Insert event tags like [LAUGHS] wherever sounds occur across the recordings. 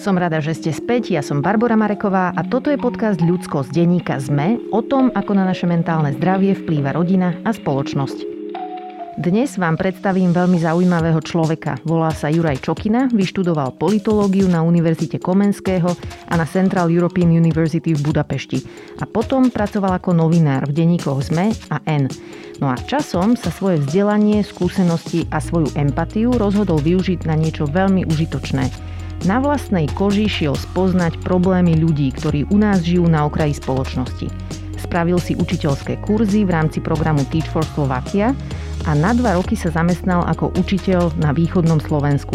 Som rada, že ste späť. Ja som Barbara Mareková a toto je podcast Ľudsko z denníka ZME o tom, ako na naše mentálne zdravie vplýva rodina a spoločnosť. Dnes vám predstavím veľmi zaujímavého človeka. Volá sa Juraj Čokina, vyštudoval politológiu na Univerzite Komenského a na Central European University v Budapešti. A potom pracoval ako novinár v denníkoch ZME a N. No a časom sa svoje vzdelanie, skúsenosti a svoju empatiu rozhodol využiť na niečo veľmi užitočné na vlastnej koži šiel spoznať problémy ľudí, ktorí u nás žijú na okraji spoločnosti. Spravil si učiteľské kurzy v rámci programu Teach for Slovakia a na dva roky sa zamestnal ako učiteľ na východnom Slovensku.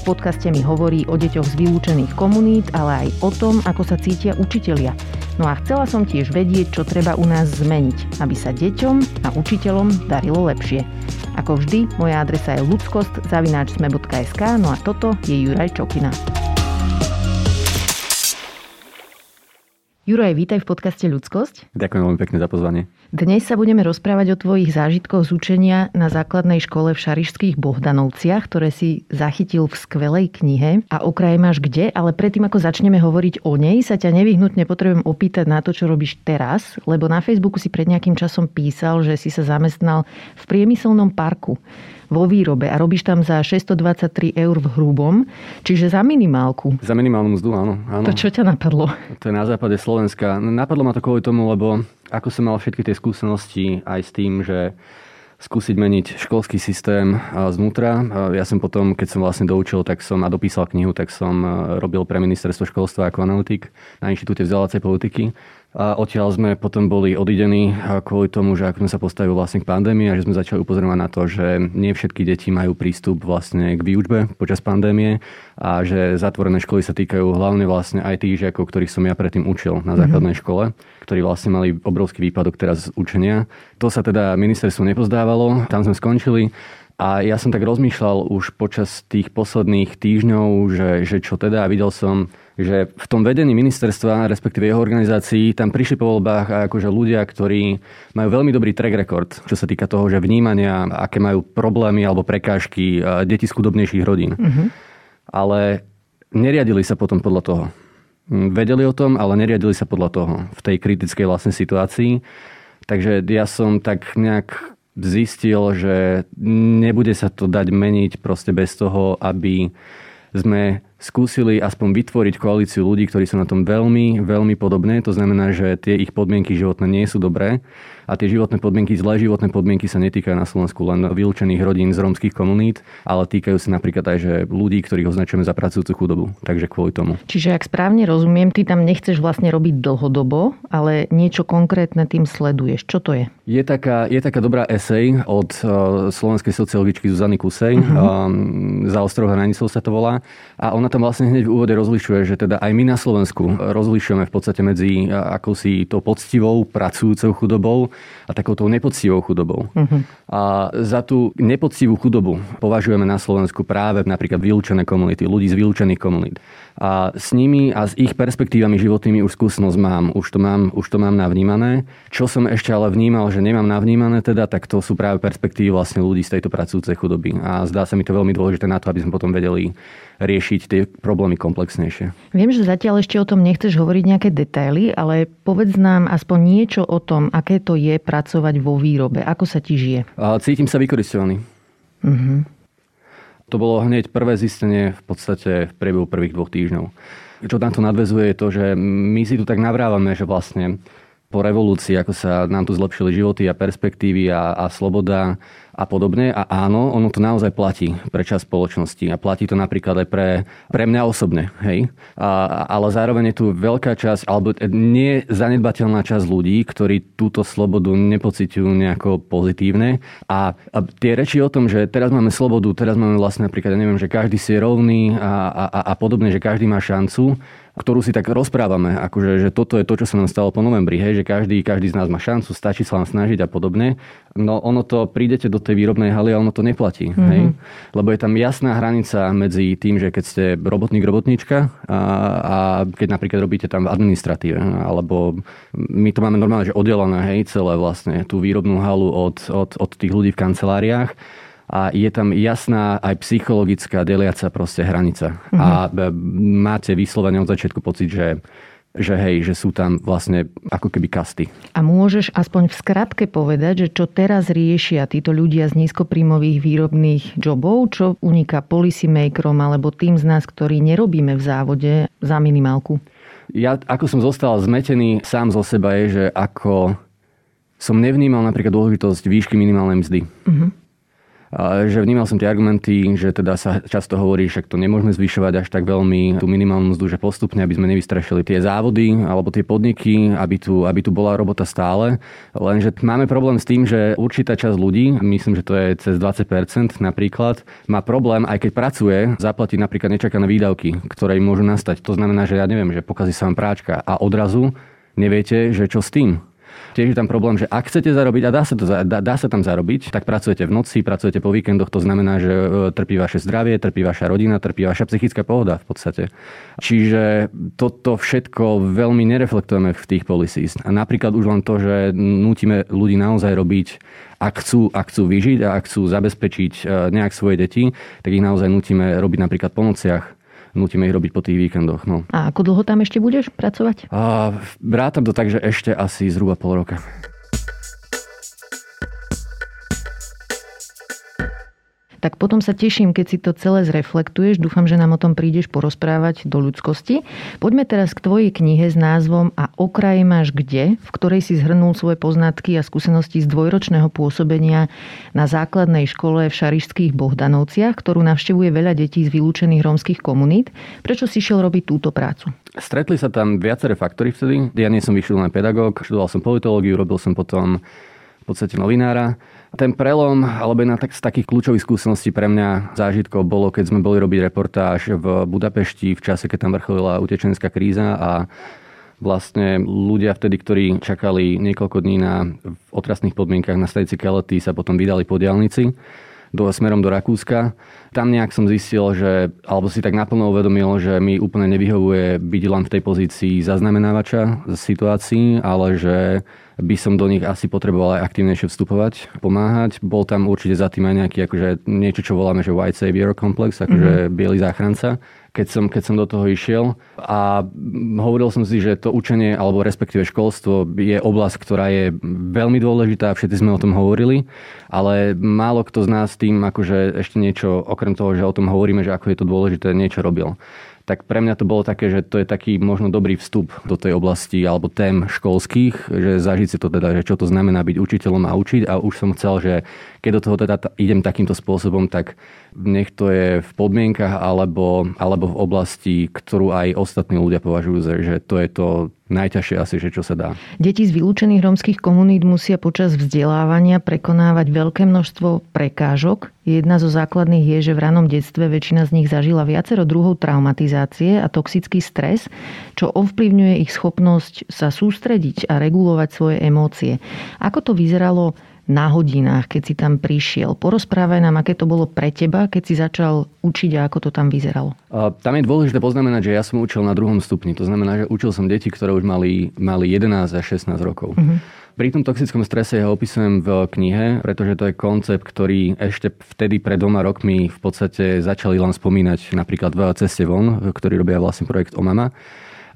V podcaste mi hovorí o deťoch z vylúčených komunít, ale aj o tom, ako sa cítia učitelia. No a chcela som tiež vedieť, čo treba u nás zmeniť, aby sa deťom a učiteľom darilo lepšie. Ako vždy, moja adresa je ludskost.sme.sk, no a toto je Juraj Čokina. Juraj, vítaj v podcaste Ľudskosť. Ďakujem veľmi pekne za pozvanie. Dnes sa budeme rozprávať o tvojich zážitkoch z učenia na základnej škole v Šarišských Bohdanovciach, ktoré si zachytil v skvelej knihe a okraj máš kde, ale predtým ako začneme hovoriť o nej, sa ťa nevyhnutne potrebujem opýtať na to, čo robíš teraz, lebo na Facebooku si pred nejakým časom písal, že si sa zamestnal v priemyselnom parku vo výrobe a robíš tam za 623 eur v hrubom, čiže za minimálku. Za minimálnu mzdu, áno, áno. To čo ťa napadlo? To je na západe Slovenska. Napadlo ma to kvôli tomu, lebo ako som mal všetky tie skúsenosti aj s tým, že skúsiť meniť školský systém znútra. Ja som potom, keď som vlastne doučil tak som, a dopísal knihu, tak som robil pre ministerstvo školstva ako analytik na Inštitúte vzdelávacej politiky. A odtiaľ sme potom boli odidení kvôli tomu, že ako sme sa postavili vlastne k pandémii a že sme začali upozorňovať na to, že nie všetky deti majú prístup vlastne k výučbe počas pandémie a že zatvorené školy sa týkajú hlavne vlastne aj tých žiakov, ktorých som ja predtým učil na mhm. základnej mm-hmm. škole, ktorí vlastne mali obrovský výpadok teraz z učenia. To sa teda ministerstvu nepozdávalo, tam sme skončili. A ja som tak rozmýšľal už počas tých posledných týždňov, že, že čo teda, a videl som že v tom vedení ministerstva, respektíve jeho organizácií, tam prišli po voľbách akože ľudia, ktorí majú veľmi dobrý track record, čo sa týka toho, že vnímania, aké majú problémy alebo prekážky detí z chudobnejších rodín. Mm-hmm. Ale neriadili sa potom podľa toho. Hm, vedeli o tom, ale neriadili sa podľa toho v tej kritickej vlastnej situácii. Takže ja som tak nejak zistil, že nebude sa to dať meniť proste bez toho, aby sme skúsili aspoň vytvoriť koalíciu ľudí, ktorí sú na tom veľmi, veľmi podobné. To znamená, že tie ich podmienky životné nie sú dobré a tie životné podmienky, zlé životné podmienky sa netýkajú na Slovensku len vylúčených rodín z rómskych komunít, ale týkajú sa napríklad aj že ľudí, ktorých označujeme za pracujúcu chudobu. Takže kvôli tomu. Čiže ak správne rozumiem, ty tam nechceš vlastne robiť dlhodobo, ale niečo konkrétne tým sleduješ. Čo to je? Je taká, je taká dobrá esej od uh, slovenskej sociologičky Zuzany Kusej. Uh-huh. Um, za ostrov hranicou sa to volá. A ona tam vlastne hneď v úvode rozlišuje, že teda aj my na Slovensku rozlišujeme v podstate medzi akousi to poctivou pracujúcou chudobou a takouto nepoctivou chudobou. Uh-huh. A za tú nepoctivú chudobu považujeme na Slovensku práve napríklad vylúčené komunity, ľudí z vylúčených komunít. A s nimi a s ich perspektívami životnými už skúsenosť mám, už to mám, už to mám navnímané. Čo som ešte ale vnímal, že nemám navnímané teda, tak to sú práve perspektívy vlastne ľudí z tejto pracujúcej chudoby. A zdá sa mi to veľmi dôležité na to, aby sme potom vedeli riešiť tie problémy komplexnejšie. Viem, že zatiaľ ešte o tom nechceš hovoriť nejaké detaily, ale povedz nám aspoň niečo o tom, aké to je pracovať vo výrobe. Ako sa ti žije? Cítim sa vykoristovaný. Uh-huh. To bolo hneď prvé zistenie v podstate v priebehu prvých dvoch týždňov. Čo na to nadvezuje je to, že my si tu tak navrávame, že vlastne po revolúcii, ako sa nám tu zlepšili životy a perspektívy a, a sloboda a podobne. A áno, ono to naozaj platí pre čas spoločnosti a platí to napríklad aj pre, pre mňa osobne. Hej? A, ale zároveň je tu veľká časť, alebo nie zanedbateľná časť ľudí, ktorí túto slobodu nepociťujú nejako pozitívne. A, a tie reči o tom, že teraz máme slobodu, teraz máme vlastne napríklad, ja neviem, že každý si je rovný a, a, a podobne, že každý má šancu, ktorú si tak rozprávame, akože, že toto je to, čo sa nám stalo po novembri, hej, že každý, každý z nás má šancu, stačí sa vám snažiť a podobne. No ono to, prídete do tej výrobnej haly a ono to neplatí, mm-hmm. hej? Lebo je tam jasná hranica medzi tým, že keď ste robotník, robotníčka a, a keď napríklad robíte tam v administratíve, alebo my to máme normálne, že oddelené, hej, celé vlastne, tú výrobnú halu od, od, od tých ľudí v kanceláriách a je tam jasná aj psychologická deliaca proste hranica. Mm-hmm. A máte vyslovene od začiatku pocit, že že hej, že sú tam vlastne ako keby kasty. A môžeš aspoň v skratke povedať, že čo teraz riešia títo ľudia z nízkoprímových výrobných jobov, čo uniká policymakerom alebo tým z nás, ktorí nerobíme v závode za minimálku? Ja ako som zostal zmetený sám zo seba je, že ako som nevnímal napríklad dôležitosť výšky minimálnej mzdy. Uh-huh že vnímal som tie argumenty, že teda sa často hovorí, že to nemôžeme zvyšovať až tak veľmi tú minimálnu mzdu, že postupne, aby sme nevystrašili tie závody alebo tie podniky, aby tu, aby tu bola robota stále. Lenže máme problém s tým, že určitá časť ľudí, myslím, že to je cez 20% napríklad, má problém, aj keď pracuje, zaplatiť napríklad nečakané výdavky, ktoré im môžu nastať. To znamená, že ja neviem, že pokazí sa vám práčka a odrazu neviete, že čo s tým Tiež je tam problém, že ak chcete zarobiť a dá sa, to, dá, dá sa tam zarobiť, tak pracujete v noci, pracujete po víkendoch, to znamená, že e, trpí vaše zdravie, trpí vaša rodina, trpí vaša psychická pohoda v podstate. Čiže toto všetko veľmi nereflektujeme v tých policies. A napríklad už len to, že nutíme ľudí naozaj robiť ak chcú, ak chcú vyžiť a ak chcú zabezpečiť e, nejak svoje deti, tak ich naozaj nutíme robiť napríklad po nociach, nutíme ich robiť po tých víkendoch. No. A ako dlho tam ešte budeš pracovať? A, vrátam to tak, že ešte asi zhruba pol roka. Tak potom sa teším, keď si to celé zreflektuješ. Dúfam, že nám o tom prídeš porozprávať do ľudskosti. Poďme teraz k tvojej knihe s názvom A okraj máš kde, v ktorej si zhrnul svoje poznatky a skúsenosti z dvojročného pôsobenia na základnej škole v Šarišských Bohdanovciach, ktorú navštevuje veľa detí z vylúčených rómskych komunít. Prečo si šiel robiť túto prácu? Stretli sa tam viaceré faktory vtedy. Ja nie som vyššilný pedagóg, študoval som politológiu, robil som potom v podstate novinára ten prelom, alebo jedna tak, z takých kľúčových skúseností pre mňa zážitkov bolo, keď sme boli robiť reportáž v Budapešti v čase, keď tam vrcholila utečenská kríza a vlastne ľudia vtedy, ktorí čakali niekoľko dní na v otrasných podmienkach na stanici Kelety, sa potom vydali po diálnici do, smerom do Rakúska. Tam nejak som zistil, že, alebo si tak naplno uvedomil, že mi úplne nevyhovuje byť len v tej pozícii zaznamenávača situácií, ale že by som do nich asi potreboval aj aktívnejšie vstupovať, pomáhať. Bol tam určite za tým aj nejaký akože niečo, čo voláme, že white savior complex, akože mm-hmm. biely záchranca keď som, keď som do toho išiel. A hovoril som si, že to učenie, alebo respektíve školstvo je oblasť, ktorá je veľmi dôležitá, všetci sme o tom hovorili, ale málo kto z nás tým akože ešte niečo, okrem toho, že o tom hovoríme, že ako je to dôležité, niečo robil tak pre mňa to bolo také, že to je taký možno dobrý vstup do tej oblasti alebo tém školských, že zažiť si to teda, že čo to znamená byť učiteľom a učiť a už som chcel, že keď do toho teda idem takýmto spôsobom, tak nech to je v podmienkach alebo, alebo v oblasti, ktorú aj ostatní ľudia považujú, že to je to najťažšie asi, že čo sa dá. Deti z vylúčených rómskych komunít musia počas vzdelávania prekonávať veľké množstvo prekážok. Jedna zo základných je, že v ranom detstve väčšina z nich zažila viacero druhov traumatizácie a toxický stres, čo ovplyvňuje ich schopnosť sa sústrediť a regulovať svoje emócie. Ako to vyzeralo na hodinách, keď si tam prišiel. Porozprávaj nám, aké to bolo pre teba, keď si začal učiť a ako to tam vyzeralo. Tam je dôležité poznamenať, že ja som učil na druhom stupni. To znamená, že učil som deti, ktoré už mali, mali 11 a 16 rokov. Uh-huh. Pri tom toxickom strese ja opisujem v knihe, pretože to je koncept, ktorý ešte vtedy pred dvoma rokmi v podstate začali len spomínať napríklad v Ceste von, ktorý robia vlastne projekt Omama.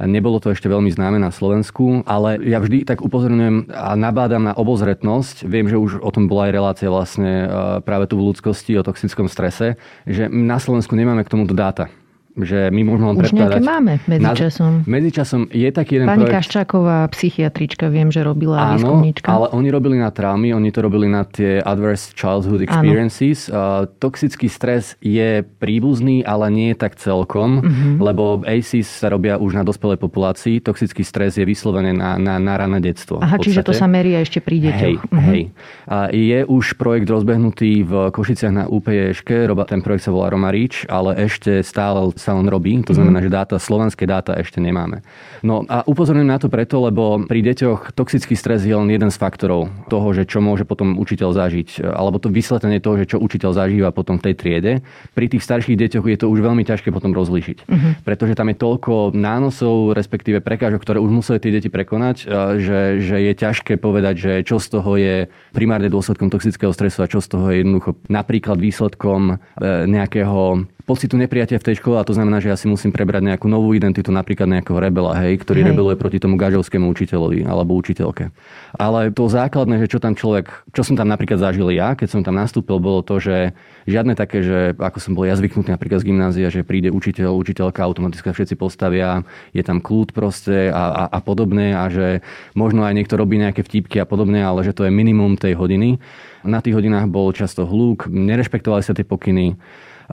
Nebolo to ešte veľmi známe na Slovensku, ale ja vždy tak upozorňujem a nabádam na obozretnosť. Viem, že už o tom bola aj relácia vlastne e, práve tu v ľudskosti, o toxickom strese, že na Slovensku nemáme k tomuto dáta že my môžeme len Už predkladať... máme medzičasom. Na, medzičasom je taký jeden Pani projekt... Kaščáková, psychiatrička, viem, že robila Áno, výskumníčka. ale oni robili na traumy, oni to robili na tie adverse childhood experiences. Uh, toxický stres je príbuzný, ale nie je tak celkom, uh-huh. lebo ACEs sa robia už na dospelej populácii. Toxický stres je vyslovené na, na, na rané detstvo. Aha, čiže to sa meria ešte pri deťoch. Hej, uh-huh. hej. A je už projekt rozbehnutý v Košiciach na UPJŠke, ten projekt sa volá Roma Reach, ale ešte stále sa len robí, to znamená, mm. že dáta, slovanské dáta ešte nemáme. No a upozorňujem na to preto, lebo pri deťoch toxický stres je len jeden z faktorov toho, že čo môže potom učiteľ zažiť, alebo to vysvetlenie toho, že čo učiteľ zažíva potom v tej triede. Pri tých starších deťoch je to už veľmi ťažké potom rozlíšiť, mm-hmm. pretože tam je toľko nánosov, respektíve prekážok, ktoré už museli tie deti prekonať, že, že je ťažké povedať, že čo z toho je primárne dôsledkom toxického stresu a čo z toho je jednoducho napríklad výsledkom e, nejakého pocitu nepriatia v tej škole a to znamená, že ja si musím prebrať nejakú novú identitu, napríklad nejakého rebela, hej, ktorý hej. rebeluje proti tomu gažovskému učiteľovi alebo učiteľke. Ale to základné, že čo tam človek, čo som tam napríklad zažil ja, keď som tam nastúpil, bolo to, že žiadne také, že ako som bol ja zvyknutý napríklad z gymnázia, že príde učiteľ, učiteľka, automaticky všetci postavia, je tam kľúd proste a, a, a podobné a že možno aj niekto robí nejaké vtipky a podobné, ale že to je minimum tej hodiny. Na tých hodinách bol často hluk, nerešpektovali sa tie pokyny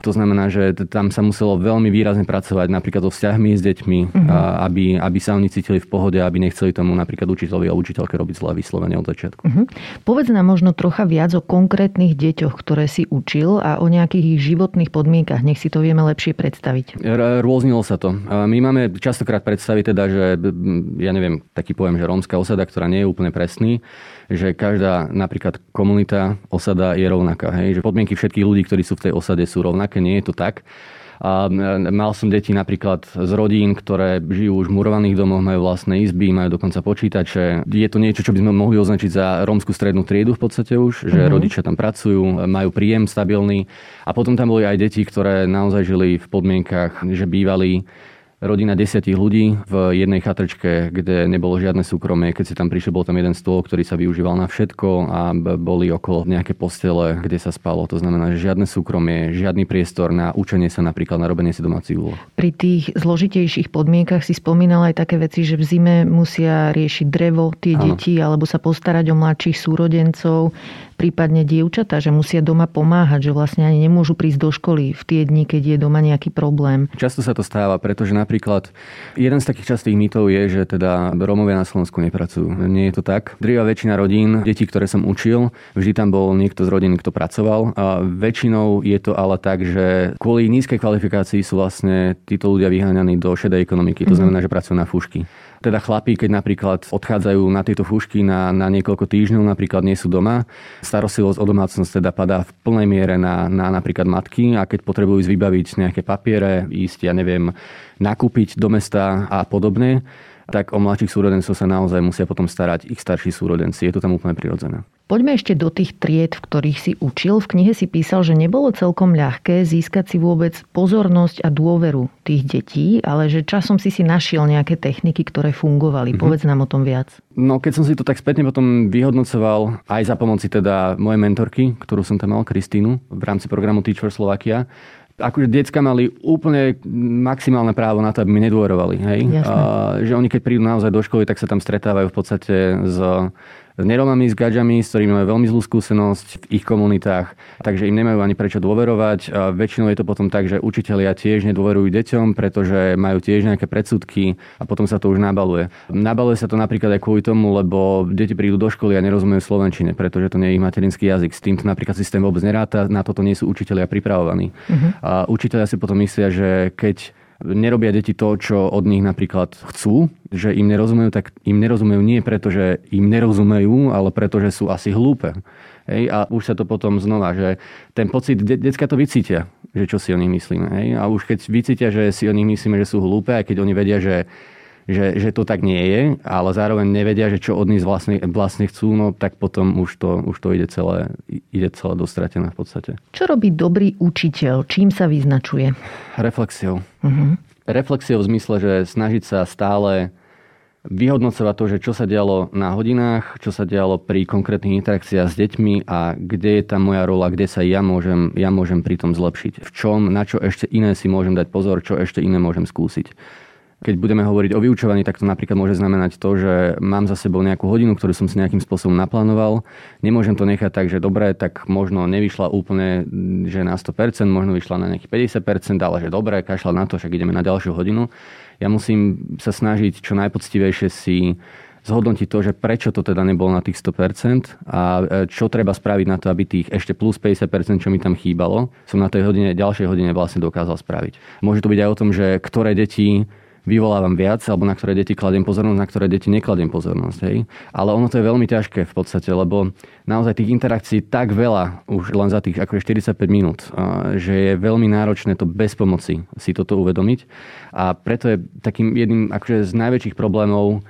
to znamená, že tam sa muselo veľmi výrazne pracovať napríklad so vzťahmi s deťmi, uh-huh. aby, aby sa oni cítili v pohode, aby nechceli tomu napríklad učiteľovi a učiteľke robiť zlé vyslovene od začiatku. Uh-huh. Povedz nám možno trocha viac o konkrétnych deťoch, ktoré si učil a o nejakých ich životných podmienkach. Nech si to vieme lepšie predstaviť. R- rôznilo sa to. My máme častokrát predstaviť teda, že ja neviem, taký pojem, že rómska osada, ktorá nie je úplne presný, že každá napríklad komunita, osada je rovnaká. Hej? Že podmienky všetkých ľudí, ktorí sú v tej osade, sú rovnaké. Nie je to tak. A mal som deti napríklad z rodín, ktoré žijú už v murovaných domoch, majú vlastné izby, majú dokonca počítače. Je to niečo, čo by sme mohli označiť za rómsku strednú triedu v podstate už, že mm-hmm. rodičia tam pracujú, majú príjem stabilný. A potom tam boli aj deti, ktoré naozaj žili v podmienkach, že bývali rodina desiatich ľudí v jednej chatrčke, kde nebolo žiadne súkromie. Keď si tam prišiel, bol tam jeden stôl, ktorý sa využíval na všetko a boli okolo nejaké postele, kde sa spalo. To znamená, že žiadne súkromie, žiadny priestor na učenie sa napríklad na robenie si domácich úloh. Pri tých zložitejších podmienkach si spomínal aj také veci, že v zime musia riešiť drevo tie deti alebo sa postarať o mladších súrodencov prípadne dievčatá, že musia doma pomáhať, že vlastne ani nemôžu prísť do školy v tie dni, keď je doma nejaký problém. Často sa to stáva, pretože napríklad jeden z takých častých mýtov je, že teda Rómovia na Slovensku nepracujú. Nie je to tak. Drýva väčšina rodín, detí, ktoré som učil, vždy tam bol niekto z rodiny, kto pracoval. A väčšinou je to ale tak, že kvôli nízkej kvalifikácii sú vlastne títo ľudia vyháňaní do šedej ekonomiky. To mhm. znamená, že pracujú na fúšky. Teda chlapí, keď napríklad odchádzajú na tieto fúšky na, na niekoľko týždňov, napríklad nie sú doma, starostlivosť o domácnosť teda padá v plnej miere na, na napríklad matky a keď potrebujú vybaviť nejaké papiere, ísť, ja neviem, nakúpiť do mesta a podobne, tak o mladších súrodencov sa naozaj musia potom starať ich starší súrodenci. Je to tam úplne prirodzené. Poďme ešte do tých tried, v ktorých si učil. V knihe si písal, že nebolo celkom ľahké získať si vôbec pozornosť a dôveru tých detí, ale že časom si si našiel nejaké techniky, ktoré fungovali. Mm-hmm. Povedz nám o tom viac. No keď som si to tak spätne potom vyhodnocoval, aj za pomoci teda mojej mentorky, ktorú som tam mal, Kristínu, v rámci programu Teach for Slovakia, akože decka mali úplne maximálne právo na to, aby mi nedôverovali. Hej? A, že oni keď prídu naozaj do školy, tak sa tam stretávajú v podstate s s neromami, s gadžami, s ktorými majú veľmi zlú skúsenosť v ich komunitách, takže im nemajú ani prečo dôverovať. A väčšinou je to potom tak, že učitelia tiež nedôverujú deťom, pretože majú tiež nejaké predsudky a potom sa to už nabaluje. Nabaluje sa to napríklad aj kvôli tomu, lebo deti prídu do školy a nerozumejú slovenčine, pretože to nie je ich materinský jazyk. S týmto napríklad systém vôbec neráta, na toto nie sú učitelia pripravovaní. Uh-huh. A učitelia si potom myslia, že keď nerobia deti to, čo od nich napríklad chcú, že im nerozumejú, tak im nerozumejú nie preto, že im nerozumejú, ale preto, že sú asi hlúpe. Hej, a už sa to potom znova, že ten pocit, de- decka to vycítia, že čo si o nich myslíme. Hej, a už keď vycítia, že si o nich myslíme, že sú hlúpe, aj keď oni vedia, že že, že to tak nie je, ale zároveň nevedia, že čo od nich vlastne, vlastne chcú, no tak potom už to, už to ide, celé, ide celé dostratené v podstate. Čo robí dobrý učiteľ? Čím sa vyznačuje? Reflexiou. Uh-huh. Reflexiou v zmysle, že snažiť sa stále vyhodnocovať to, že čo sa dialo na hodinách, čo sa dialo pri konkrétnych interakciách s deťmi a kde je tá moja rola, kde sa ja môžem, ja môžem pri tom zlepšiť. V čom, na čo ešte iné si môžem dať pozor, čo ešte iné môžem skúsiť. Keď budeme hovoriť o vyučovaní, tak to napríklad môže znamenať to, že mám za sebou nejakú hodinu, ktorú som si nejakým spôsobom naplánoval. Nemôžem to nechať tak, že dobre, tak možno nevyšla úplne, že na 100%, možno vyšla na nejakých 50%, ale že dobre, kašľa na to, však ideme na ďalšiu hodinu. Ja musím sa snažiť čo najpoctivejšie si zhodnotiť to, že prečo to teda nebolo na tých 100% a e, čo treba spraviť na to, aby tých ešte plus 50%, čo mi tam chýbalo, som na tej hodine, ďalšej hodine vlastne dokázal spraviť. Môže to byť aj o tom, že ktoré deti vyvolávam viac, alebo na ktoré deti kladiem pozornosť, na ktoré deti nekladiem pozornosť. Hej. Ale ono to je veľmi ťažké v podstate, lebo naozaj tých interakcií tak veľa už len za tých ako 45 minút, že je veľmi náročné to bez pomoci si toto uvedomiť. A preto je takým jedným akože z najväčších problémov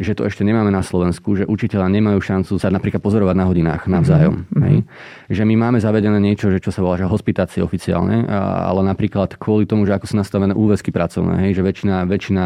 že to ešte nemáme na Slovensku, že učiteľa nemajú šancu sa napríklad pozorovať na hodinách navzájom. Mm-hmm. Hej? Že my máme zavedené niečo, že čo sa volá že hospitácie oficiálne, ale napríklad kvôli tomu, že ako sú nastavené úväzky pracovné, hej? že väčšina, väčšina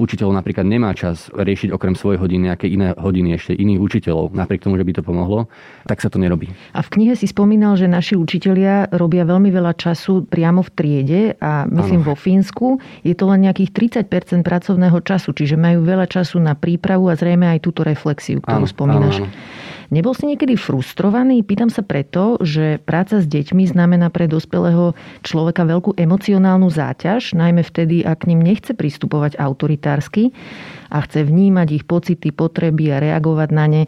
učiteľov napríklad nemá čas riešiť okrem svojej hodiny nejaké iné hodiny ešte iných učiteľov, napriek tomu, že by to pomohlo, tak sa to nerobí. A v knihe si spomínal, že naši učitelia robia veľmi veľa času priamo v triede a myslím ano. vo Fínsku je to len nejakých 30% pracovného času, čiže majú veľa času na prípravu prípravu a zrejme aj túto reflexiu, ktorú áno, spomínaš. Áno, áno. Nebol si niekedy frustrovaný? Pýtam sa preto, že práca s deťmi znamená pre dospelého človeka veľkú emocionálnu záťaž, najmä vtedy, ak k ním nechce pristupovať autoritársky a chce vnímať ich pocity, potreby a reagovať na ne.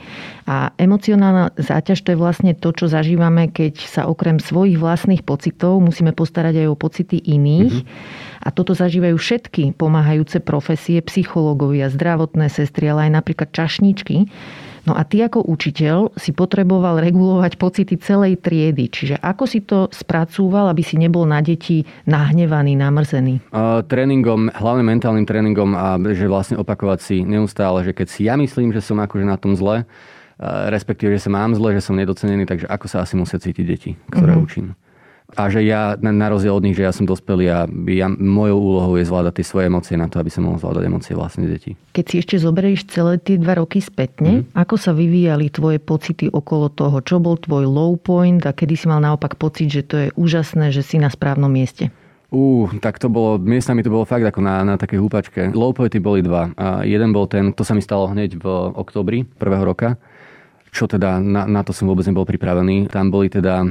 A emocionálna záťaž to je vlastne to, čo zažívame, keď sa okrem svojich vlastných pocitov musíme postarať aj o pocity iných. Mm-hmm a toto zažívajú všetky pomáhajúce profesie, psychológovia, zdravotné sestry, ale aj napríklad čašníčky. No a ty ako učiteľ si potreboval regulovať pocity celej triedy. Čiže ako si to spracúval, aby si nebol na deti nahnevaný, namrzený? Uh, tréningom, hlavne mentálnym tréningom a že vlastne opakovať si neustále, že keď si ja myslím, že som akože na tom zle, respektíve, že sa mám zle, že som nedocenený, takže ako sa asi musia cítiť deti, ktoré uh-huh. učím a že ja, na rozdiel od nich, že ja som dospelý a ja, mojou úlohou je zvládať tie svoje emócie na to, aby som mohol zvládať emócie vlastne detí. Keď si ešte zoberieš celé tie dva roky spätne, mm. ako sa vyvíjali tvoje pocity okolo toho? Čo bol tvoj low point a kedy si mal naopak pocit, že to je úžasné, že si na správnom mieste? Ú, tak to bolo, miestami to bolo fakt ako na, na takej húpačke. Low pointy boli dva. A jeden bol ten, to sa mi stalo hneď v oktobri prvého roka, čo teda na, na to som vôbec nebol pripravený. Tam boli teda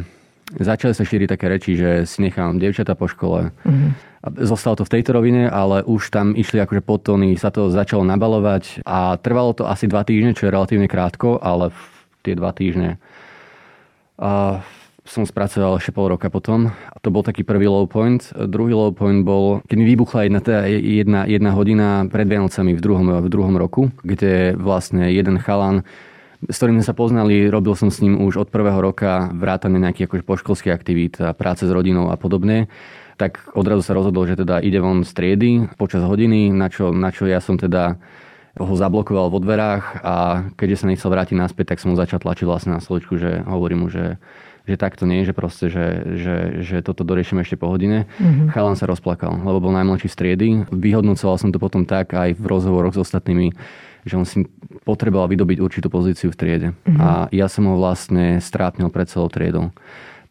začali sa šíriť také reči, že si nechám devčata po škole. Mm-hmm. Zostalo to v tejto rovine, ale už tam išli akože podtóny, sa to začalo nabalovať a trvalo to asi dva týždne, čo je relatívne krátko, ale tie dva týždne a som spracoval ešte pol roka potom. To bol taký prvý low point. Druhý low point bol, keď mi vybuchla jedna, jedna, jedna hodina pred Vianocami v druhom, v druhom roku, kde vlastne jeden chalan s ktorým sme sa poznali, robil som s ním už od prvého roka vrátane nejakých akože poškolských aktivít a práce s rodinou a podobne tak odrazu sa rozhodol, že teda ide von z triedy počas hodiny, na čo, na čo ja som teda ho zablokoval vo dverách a keďže sa nechcel vrátiť naspäť, tak som mu začal tlačiť vlastne na stoličku, že hovorím mu, že, že takto nie, že proste, že, že, že toto doriešime ešte po hodine. Mm-hmm. Chalan sa rozplakal, lebo bol najmladší z triedy. Vyhodnocoval som to potom tak aj v rozhovoroch s ostatnými že on si potreboval vydobiť určitú pozíciu v triede. Mm-hmm. A ja som ho vlastne strátnil pred celou triedou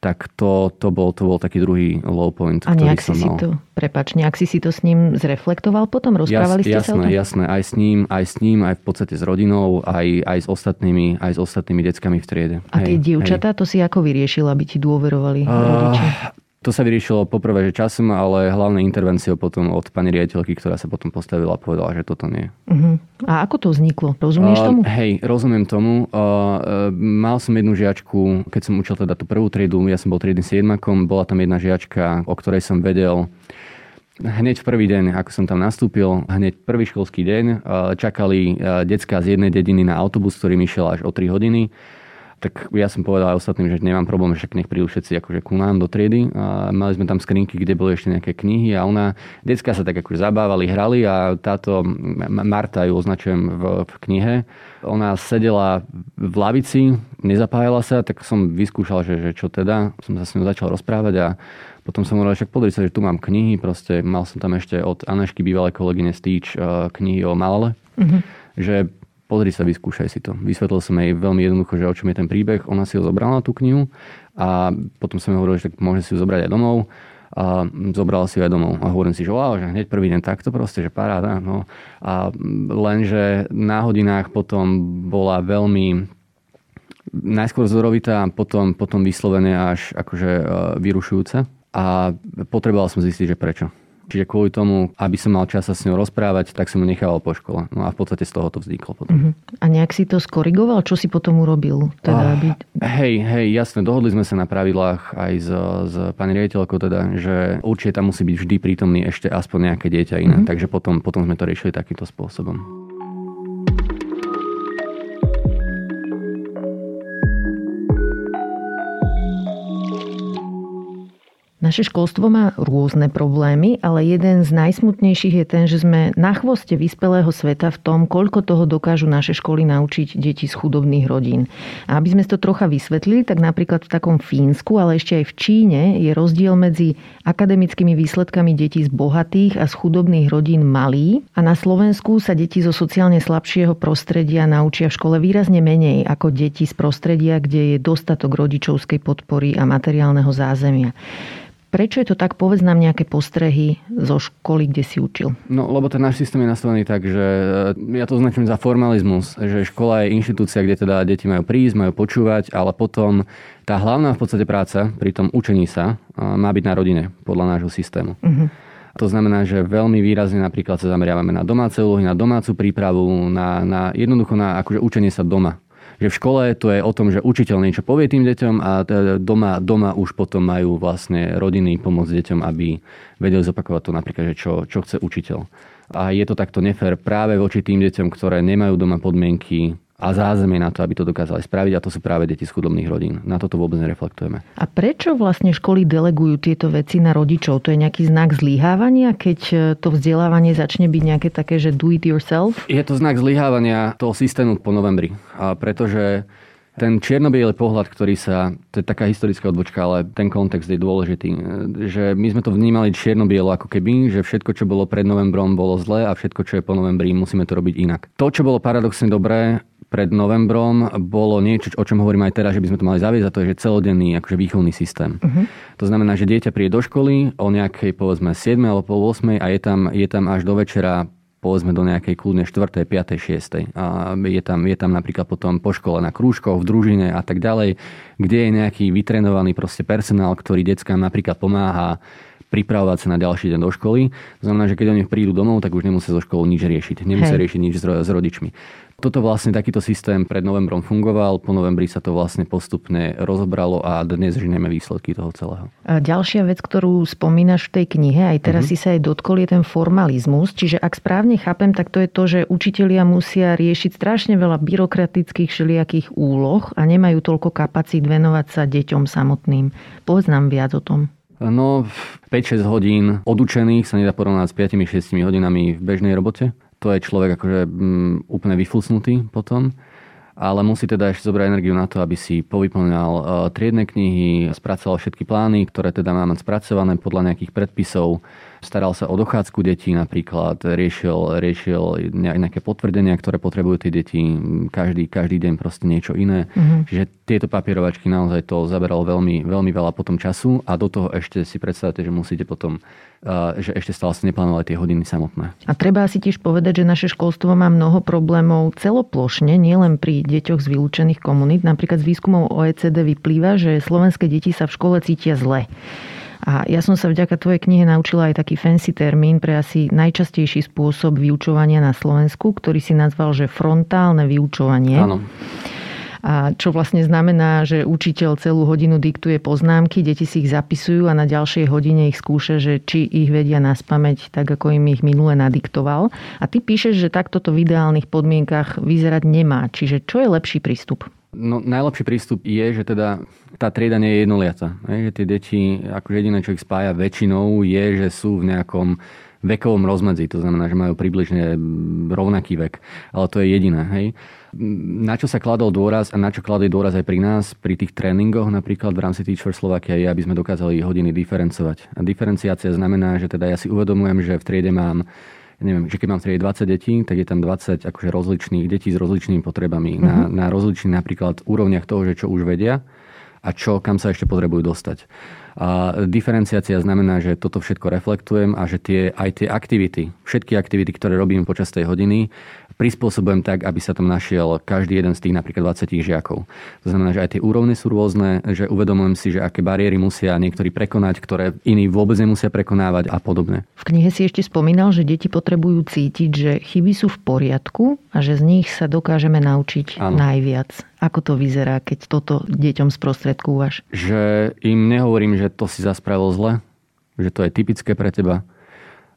tak to, to, bol, to bol taký druhý low point, A nejak si si to, prepač, nejak si si to s ním zreflektoval potom? Rozprávali Jas, ste jasné, sa o tom? Jasné, aj s ním, aj s ním, aj v podstate s rodinou, aj, aj s ostatnými, aj s ostatnými deckami v triede. A tie dievčatá, to si ako vyriešil, aby ti dôverovali uh, rodiči? To sa vyriešilo poprvé, že časom, ale hlavne intervenciou potom od pani riaditeľky, ktorá sa potom postavila a povedala, že toto nie. Uh-huh. A ako to vzniklo? Rozumieš uh, tomu? Hej, rozumiem tomu. Uh, uh, mal som jednu žiačku, keď som učil teda tú prvú triedu, ja som bol triednym siedmakom, bola tam jedna žiačka, o ktorej som vedel, Hneď v prvý deň, ako som tam nastúpil, hneď prvý školský deň, čakali decka z jednej dediny na autobus, ktorý išiel až o 3 hodiny tak ja som povedal aj ostatným, že nemám problém, že nech prídu všetci akože ku nám do triedy. A mali sme tam skrinky, kde boli ešte nejaké knihy a ona, detská sa tak akože zabávali, hrali a táto Marta ju označujem v, v knihe. Ona sedela v lavici, nezapájala sa, tak som vyskúšal, že, že čo teda. Som sa s ňou začal rozprávať a potom som hovoril, však pozri sa, že tu mám knihy, proste mal som tam ešte od Anešky, bývalej kolegyne Stýč, eh, knihy o Malale. Mm-hmm. Že pozri sa, vyskúšaj si to. Vysvetlil som jej veľmi jednoducho, že o čom je ten príbeh. Ona si ho zobrala tú knihu a potom som jej hovoril, že tak môže si ju zobrať aj domov a zobrala si ju aj domov. A hovorím si, že wow, že hneď prvý deň takto proste, že paráda. No. A lenže na hodinách potom bola veľmi najskôr vzorovitá, potom, potom vyslovene až akože e, vyrušujúca a potreboval som zistiť, že prečo. Čiže kvôli tomu, aby som mal čas sa s ňou rozprávať, tak som ju nechával po škole. No a v podstate z toho to vzniklo potom. Uh-huh. A nejak si to skorigoval? Čo si potom urobil? Teda, aby... Hej, hej, jasne, dohodli sme sa na pravidlách aj s, s pani riaditeľkou, teda, že určite tam musí byť vždy prítomný ešte aspoň nejaké dieťa iné. Uh-huh. Takže potom, potom sme to riešili takýmto spôsobom. Naše školstvo má rôzne problémy, ale jeden z najsmutnejších je ten, že sme na chvoste vyspelého sveta v tom, koľko toho dokážu naše školy naučiť deti z chudobných rodín. A aby sme to trocha vysvetlili, tak napríklad v takom Fínsku, ale ešte aj v Číne je rozdiel medzi akademickými výsledkami detí z bohatých a z chudobných rodín malý a na Slovensku sa deti zo sociálne slabšieho prostredia naučia v škole výrazne menej ako deti z prostredia, kde je dostatok rodičovskej podpory a materiálneho zázemia. Prečo je to tak? Povedz nám nejaké postrehy zo školy, kde si učil. No, lebo ten náš systém je nastavený tak, že e, ja to označujem za formalizmus, že škola je inštitúcia, kde teda deti majú prísť, majú počúvať, ale potom tá hlavná v podstate práca pri tom učení sa e, má byť na rodine, podľa nášho systému. Uh-huh. To znamená, že veľmi výrazne napríklad sa zameriavame na domáce úlohy, na domácu prípravu, na, na jednoducho na akože učenie sa doma že v škole to je o tom, že učiteľ niečo povie tým deťom a doma, doma už potom majú vlastne rodiny pomôcť deťom, aby vedeli zopakovať to napríklad, že čo, čo chce učiteľ. A je to takto nefér práve voči tým deťom, ktoré nemajú doma podmienky a zázemie na to, aby to dokázali spraviť a to sú práve deti z chudobných rodín. Na toto vôbec nereflektujeme. A prečo vlastne školy delegujú tieto veci na rodičov? To je nejaký znak zlyhávania, keď e, to vzdelávanie začne byť nejaké také, že do it yourself? Je to znak zlyhávania toho systému po novembri. A pretože ten čierno pohľad, ktorý sa, to je taká historická odbočka, ale ten kontext je dôležitý, e, že my sme to vnímali čierno ako keby, že všetko, čo bolo pred novembrom, bolo zlé a všetko, čo je po novembri, musíme to robiť inak. To, čo bolo paradoxne dobré, pred novembrom bolo niečo, o čom hovorím aj teraz, že by sme to mali zaviesť, a to je že celodenný akože výchovný systém. Uh-huh. To znamená, že dieťa príde do školy o nejakej povedzme 7 alebo pol 8 a je tam, je tam až do večera povedzme do nejakej kľudne 4., 5., 6. A je tam, je tam napríklad potom po škole na krúžkoch, v družine a tak ďalej, kde je nejaký vytrenovaný proste personál, ktorý deckám napríklad pomáha pripravovať sa na ďalší deň do školy. To znamená, že keď oni prídu domov, tak už nemusia zo školu nič riešiť. Nemusia Hej. riešiť nič s, s rodičmi. Toto vlastne takýto systém pred novembrom fungoval, po novembri sa to vlastne postupne rozobralo a dnes žineme výsledky toho celého. A ďalšia vec, ktorú spomínaš v tej knihe, aj teraz uh-huh. si sa aj dotkol, je ten formalizmus. Čiže ak správne chápem, tak to je to, že učitelia musia riešiť strašne veľa byrokratických všelijakých úloh a nemajú toľko kapacít venovať sa deťom samotným. Povedz nám viac o tom. No, 5-6 hodín odučených sa nedá porovnať s 5-6 hodinami v bežnej robote to je človek akože mm, úplne vyflusnutý potom ale musí teda ešte zobrať energiu na to, aby si povyplňal uh, triedne knihy, spracoval všetky plány, ktoré teda má mať spracované podľa nejakých predpisov, staral sa o dochádzku detí napríklad, riešil, riešil nejaké potvrdenia, ktoré potrebujú tie deti, každý, každý deň proste niečo iné. Mm-hmm. Čiže tieto papierovačky naozaj to zaberalo veľmi, veľmi veľa potom času a do toho ešte si predstavte, že musíte potom že ešte stále sa neplánovali tie hodiny samotné. A treba si tiež povedať, že naše školstvo má mnoho problémov celoplošne, nielen pri deťoch z vylúčených komunít. Napríklad z výskumov OECD vyplýva, že slovenské deti sa v škole cítia zle. A ja som sa vďaka tvojej knihe naučila aj taký fancy termín pre asi najčastejší spôsob vyučovania na Slovensku, ktorý si nazval, že frontálne vyučovanie. Áno. A čo vlastne znamená, že učiteľ celú hodinu diktuje poznámky, deti si ich zapisujú a na ďalšej hodine ich skúša, že či ich vedia na spameť tak, ako im ich minule nadiktoval. A ty píšeš, že takto to v ideálnych podmienkach vyzerať nemá. Čiže čo je lepší prístup? No, najlepší prístup je, že teda tá trieda nie je jednoliaca. Že tie deti, ako jediné, čo ich spája väčšinou, je, že sú v nejakom vekovom rozmedzi. To znamená, že majú približne rovnaký vek. Ale to je jediné. Hej na čo sa kladol dôraz a na čo kladie dôraz aj pri nás, pri tých tréningoch napríklad v rámci Teach for Slovakia je, aby sme dokázali hodiny diferencovať. A diferenciácia znamená, že teda ja si uvedomujem, že v triede mám neviem, že keď mám v triede 20 detí, tak je tam 20 akože rozličných detí s rozličnými potrebami. Mm-hmm. Na, mhm. na rozličných napríklad úrovniach toho, že čo už vedia a čo, kam sa ešte potrebujú dostať. A diferenciácia znamená, že toto všetko reflektujem a že tie, aj tie aktivity, všetky aktivity, ktoré robím počas tej hodiny, prispôsobujem tak, aby sa tam našiel každý jeden z tých napríklad 20 žiakov. To znamená, že aj tie úrovne sú rôzne, že uvedomujem si, že aké bariéry musia niektorí prekonať, ktoré iní vôbec nemusia prekonávať a podobne. V knihe si ešte spomínal, že deti potrebujú cítiť, že chyby sú v poriadku a že z nich sa dokážeme naučiť ano. najviac. Ako to vyzerá, keď toto deťom sprostredkúvaš? Že im nehovorím, že to si zaspravil zle, že to je typické pre teba,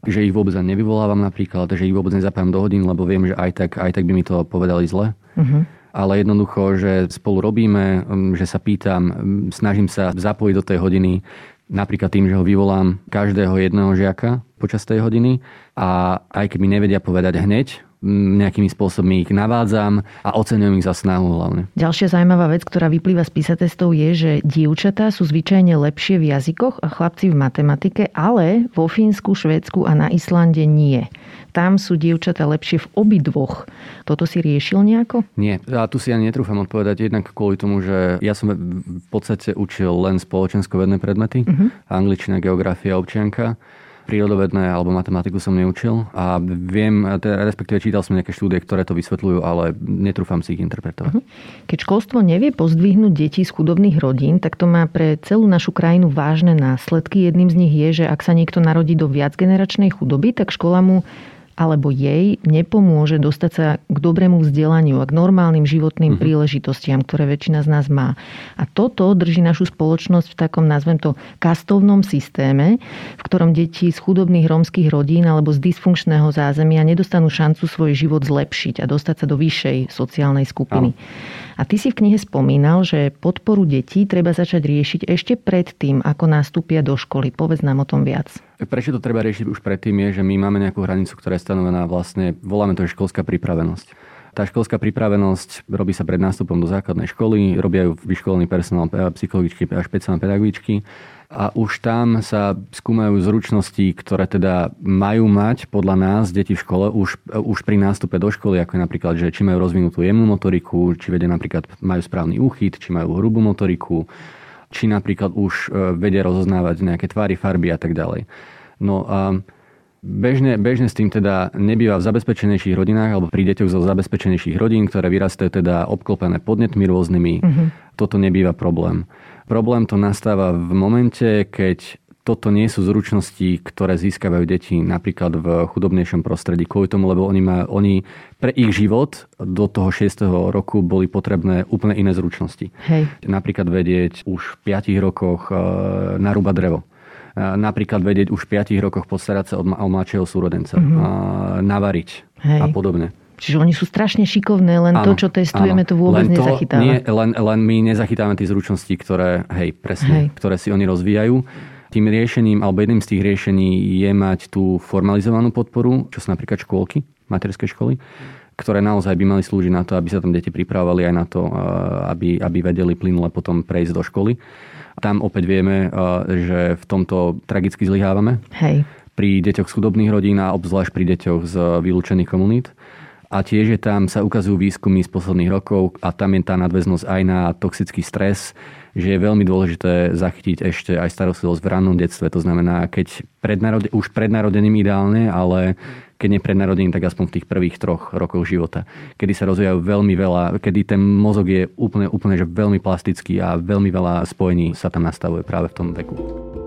že ich vôbec nevyvolávam napríklad, že ich vôbec nezapájam do hodín, lebo viem, že aj tak, aj tak by mi to povedali zle. Uh-huh. Ale jednoducho, že spolu robíme, že sa pýtam, snažím sa zapojiť do tej hodiny, napríklad tým, že ho vyvolám každého jedného žiaka počas tej hodiny a aj keby nevedia povedať hneď, nejakými spôsobmi ich navádzam a oceňujem ich za snahu hlavne. Ďalšia zaujímavá vec, ktorá vyplýva z písatestov je, že dievčatá sú zvyčajne lepšie v jazykoch a chlapci v matematike, ale vo Fínsku, Švédsku a na Islande nie. Tam sú dievčatá lepšie v obidvoch. Toto si riešil nejako? Nie. A tu si ja netrúfam odpovedať jednak kvôli tomu, že ja som v podstate učil len spoločenskovedné predmety. Uh-huh. Angličina, geografia, občianka prírodovedné alebo matematiku som neučil a viem, respektíve čítal som nejaké štúdie, ktoré to vysvetľujú, ale netrúfam si ich interpretovať. Mhm. Keď školstvo nevie pozdvihnúť deti z chudobných rodín, tak to má pre celú našu krajinu vážne následky. Jedným z nich je, že ak sa niekto narodí do viacgeneračnej chudoby, tak škola mu alebo jej nepomôže dostať sa k dobrému vzdelaniu a k normálnym životným uh-huh. príležitostiam, ktoré väčšina z nás má. A toto drží našu spoločnosť v takom, nazvem to, kastovnom systéme, v ktorom deti z chudobných rómskych rodín alebo z dysfunkčného zázemia nedostanú šancu svoj život zlepšiť a dostať sa do vyššej sociálnej skupiny. A ty si v knihe spomínal, že podporu detí treba začať riešiť ešte predtým, ako nastúpia do školy. Povedz nám o tom viac. Prečo to treba riešiť už predtým je, že my máme nejakú hranicu, ktorá je stanovená vlastne, voláme to školská pripravenosť. Tá školská pripravenosť robí sa pred nástupom do základnej školy, robia ju vyškolený personál, psychologičky a špeciálne pedagogičky a už tam sa skúmajú zručnosti, ktoré teda majú mať podľa nás deti v škole už, už pri nástupe do školy, ako je napríklad, že či majú rozvinutú jemnú motoriku, či vedia napríklad majú správny úchyt, či majú hrubú motoriku, či napríklad už e, vedia rozoznávať nejaké tvary, farby a tak ďalej. No a Bežne, bežne s tým teda nebýva v zabezpečenejších rodinách alebo pri deťoch zo zabezpečenejších rodín, ktoré vyrastajú teda obklopené podnetmi rôznymi. Mm-hmm. Toto nebýva problém. Problém to nastáva v momente, keď toto nie sú zručnosti, ktoré získavajú deti napríklad v chudobnejšom prostredí kvôli tomu, lebo oni, má, oni pre ich život do toho 6. roku boli potrebné úplne iné zručnosti. Hej. Napríklad vedieť už v 5 rokoch e, narúbať drevo. Napríklad vedieť už v 5 rokoch postarať sa o mladšieho súrodenca. Mm-hmm. Navariť Hej. a podobne. Čiže oni sú strašne šikovné, len áno, to, čo testujeme, áno. to vôbec len to, nezachytáva. Nie, len, len my nezachytávame tie zručnosti, ktoré, hej, presne, hej. ktoré si oni rozvíjajú. Tým riešením, alebo jedným z tých riešení je mať tú formalizovanú podporu, čo sú napríklad škôlky, materské školy, ktoré naozaj by mali slúžiť na to, aby sa tam deti pripravovali aj na to, aby, aby vedeli plynule potom prejsť do školy. Tam opäť vieme, že v tomto tragicky zlyhávame. Hej. Pri deťoch z chudobných rodín a obzvlášť pri deťoch z vylúčených komunít a tiež je tam, sa ukazujú výskumy z posledných rokov a tam je tá nadväznosť aj na toxický stres, že je veľmi dôležité zachytiť ešte aj starostlivosť v rannom detstve. To znamená, keď pred narode, už pred narodením ideálne, ale keď nie pred narodením, tak aspoň v tých prvých troch rokoch života. Kedy sa rozvíjajú veľmi veľa, kedy ten mozog je úplne, úplne že veľmi plastický a veľmi veľa spojení sa tam nastavuje práve v tom veku.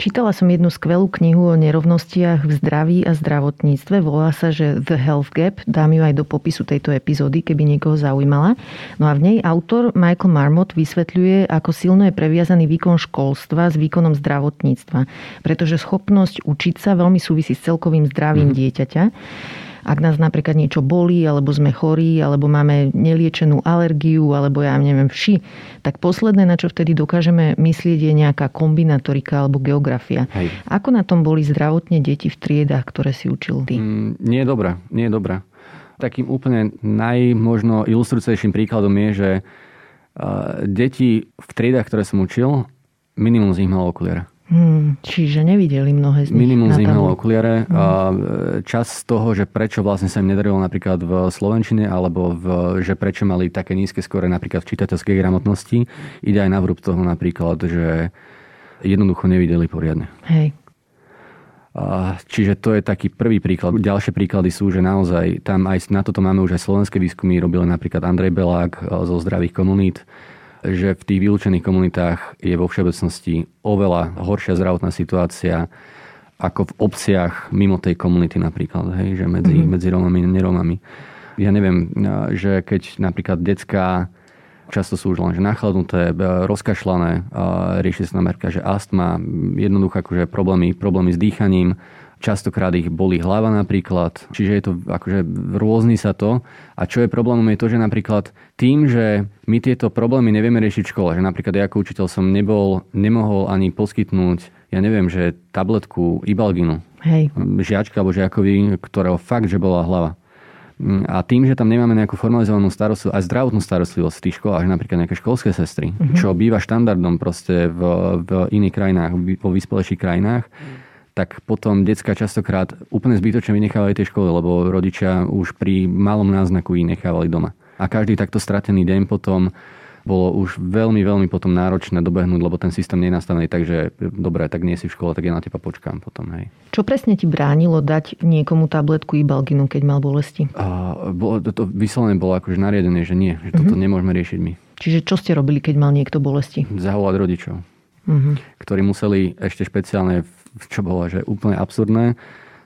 Čítala som jednu skvelú knihu o nerovnostiach v zdraví a zdravotníctve. Volá sa, že The Health Gap. Dám ju aj do popisu tejto epizódy, keby niekoho zaujímala. No a v nej autor Michael Marmot vysvetľuje, ako silno je previazaný výkon školstva s výkonom zdravotníctva. Pretože schopnosť učiť sa veľmi súvisí s celkovým zdravím mm. dieťaťa. Ak nás napríklad niečo bolí, alebo sme chorí, alebo máme neliečenú alergiu, alebo ja neviem, vši, tak posledné, na čo vtedy dokážeme myslieť, je nejaká kombinatorika alebo geografia. Hej. Ako na tom boli zdravotne deti v triedách, ktoré si učil ty? Mm, nie je dobré, nie je dobré. Takým úplne najmožno ilustrujúcejším príkladom je, že uh, deti v triedách, ktoré som učil, minimum z nich malo okuliare. Hmm, čiže nevideli mnohé z nich. Minimum z nich malo okuliare. Hmm. A e, čas toho, že prečo vlastne sa im nedarilo napríklad v Slovenčine, alebo v, že prečo mali také nízke skore napríklad v čitateľskej gramotnosti, ide aj na vrúb toho napríklad, že jednoducho nevideli poriadne. Hej. Čiže to je taký prvý príklad. Ďalšie príklady sú, že naozaj tam aj na toto máme už aj slovenské výskumy, robili napríklad Andrej Belák e, zo zdravých komunít, že v tých vylúčených komunitách je vo všeobecnosti oveľa horšia zdravotná situácia ako v obciach mimo tej komunity napríklad, hej, že medzi, mm-hmm. medzi Rómami a neromami. Ja neviem, že keď napríklad detská často sú už len že nachladnuté, rozkašľané, rieši sa tam že astma, jednoducho akože problémy, problémy s dýchaním, častokrát ich boli hlava napríklad, čiže je to akože rôzny sa to. A čo je problémom je to, že napríklad tým, že my tieto problémy nevieme riešiť v škole, že napríklad ja ako učiteľ som nebol, nemohol ani poskytnúť, ja neviem, že tabletku Ibalginu, Hej. žiačka alebo žiakovi, ktorého fakt, že bola hlava. A tým, že tam nemáme nejakú formalizovanú starostlivosť, aj zdravotnú starostlivosť v tých školách, napríklad nejaké školské sestry, uh-huh. čo býva štandardom proste v, v iných krajinách, vo vyspelejších krajinách, tak potom detská častokrát úplne zbytočne vynechávali tie školy, lebo rodičia už pri malom náznaku ich nechávali doma. A každý takto stratený deň potom bolo už veľmi, veľmi potom náročné dobehnúť, lebo ten systém nie je nastavený tak, že dobre, tak nie si v škole, tak ja na teba počkám potom. Hej. Čo presne ti bránilo dať niekomu tabletku Ibalginu, keď mal bolesti? A, bolo, to, to vyslovene bolo akože nariadené, že nie, že toto mm-hmm. nemôžeme riešiť my. Čiže čo ste robili, keď mal niekto bolesti? Zavolať rodičov, mm-hmm. ktorí museli ešte špeciálne, čo bolo že úplne absurdné,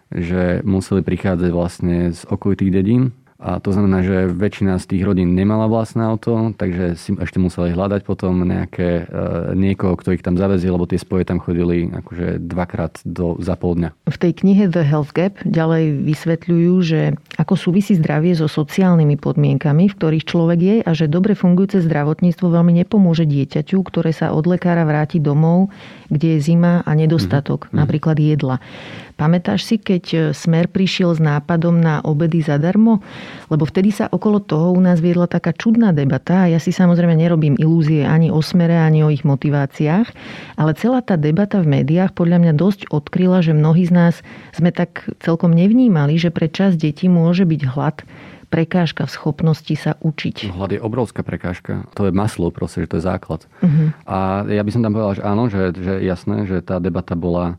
že museli prichádzať vlastne z okolitých dedín, a to znamená, že väčšina z tých rodín nemala vlastné auto, takže si ešte museli hľadať potom nejaké, e, niekoho, kto ich tam zavezie, lebo tie spoje tam chodili akože dvakrát do, za pol dňa. V tej knihe The Health Gap ďalej vysvetľujú, že ako súvisí zdravie so sociálnymi podmienkami, v ktorých človek je a že dobre fungujúce zdravotníctvo veľmi nepomôže dieťaťu, ktoré sa od lekára vráti domov, kde je zima a nedostatok, mm-hmm. napríklad jedla. Pamätáš si, keď e, Smer prišiel s nápadom na obedy zadarmo? Lebo vtedy sa okolo toho u nás viedla taká čudná debata a ja si samozrejme nerobím ilúzie ani o Smere, ani o ich motiváciách, ale celá tá debata v médiách podľa mňa dosť odkryla, že mnohí z nás sme tak celkom nevnímali, že pre čas detí môže byť hlad prekážka v schopnosti sa učiť. Hlad je obrovská prekážka. To je maslo, proste, že to je základ. Uh-huh. A ja by som tam povedal, že áno, že, že jasné, že tá debata bola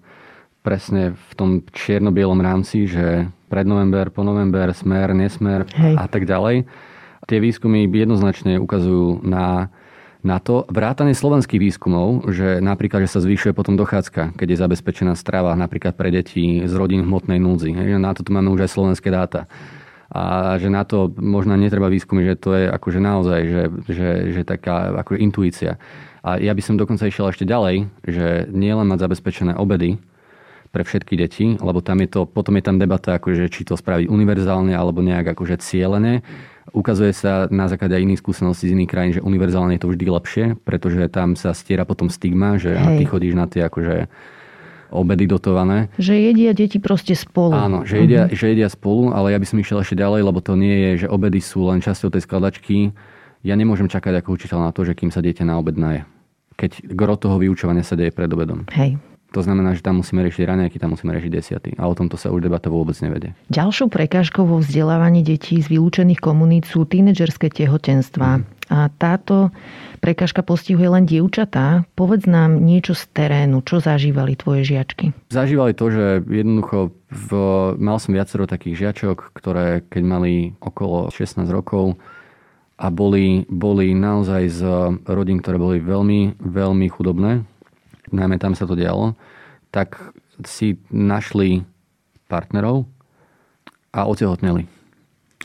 presne v tom čierno-bielom rámci, že pred november, po november, smer, nesmer Hej. a tak ďalej. Tie výskumy jednoznačne ukazujú na, na to, vrátanie slovenských výskumov, že napríklad, že sa zvyšuje potom dochádzka, keď je zabezpečená strava napríklad pre deti z rodín hmotnej núdzi. Hej, na to tu máme už aj slovenské dáta. A že na to možno netreba výskumy, že to je akože naozaj, že, že, že taká akože intuícia. A ja by som dokonca išiel ešte ďalej, že nie len mať zabezpečené obedy, pre všetky deti, lebo tam je to, potom je tam debata, akože, či to spraviť univerzálne alebo nejak akože cieľené. Ukazuje sa na základe iných skúseností z iných krajín, že univerzálne je to vždy lepšie, pretože tam sa stiera potom stigma, že Hej. ty chodíš na tie akože obedy dotované. Že jedia deti proste spolu. Áno, že jedia, uh-huh. že jedia spolu, ale ja by som išiel ešte ďalej, lebo to nie je, že obedy sú len časťou tej skladačky. Ja nemôžem čakať ako učiteľ na to, že kým sa dieťa na obed naje. Keď gro toho vyučovania sa deje pred obedom. Hej. To znamená, že tam musíme riešiť raňajky, tam musíme riešiť desiaty. A o tomto sa už debata vôbec nevedie. Ďalšou prekážkou vo vzdelávaní detí z vylúčených komunít sú tínedžerské tehotenstvá. Mm. A táto prekážka postihuje len dievčatá. Povedz nám niečo z terénu. Čo zažívali tvoje žiačky? Zažívali to, že jednoducho v, mal som viacero takých žiačok, ktoré keď mali okolo 16 rokov a boli, boli naozaj z rodín, ktoré boli veľmi, veľmi chudobné, najmä tam sa to dialo, tak si našli partnerov a otehotneli.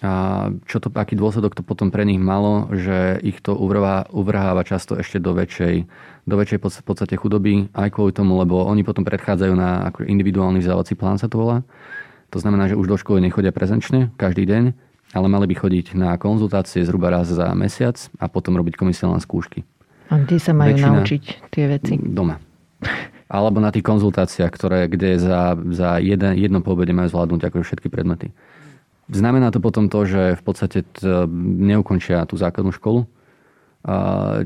A čo to, aký dôsledok to potom pre nich malo, že ich to uvrhá, uvrháva často ešte do väčšej, do väčšej podstate chudoby, aj kvôli tomu, lebo oni potom predchádzajú na ako individuálny vzdelávací plán sa to volá. To znamená, že už do školy nechodia prezenčne každý deň, ale mali by chodiť na konzultácie zhruba raz za mesiac a potom robiť komisionálne skúšky. A kde sa majú Väčšina naučiť tie veci? Doma. Alebo na tých konzultáciách, ktoré, kde za, za jeden, jedno pobede majú zvládnuť ako všetky predmety. Znamená to potom to, že v podstate neukončia tú základnú školu,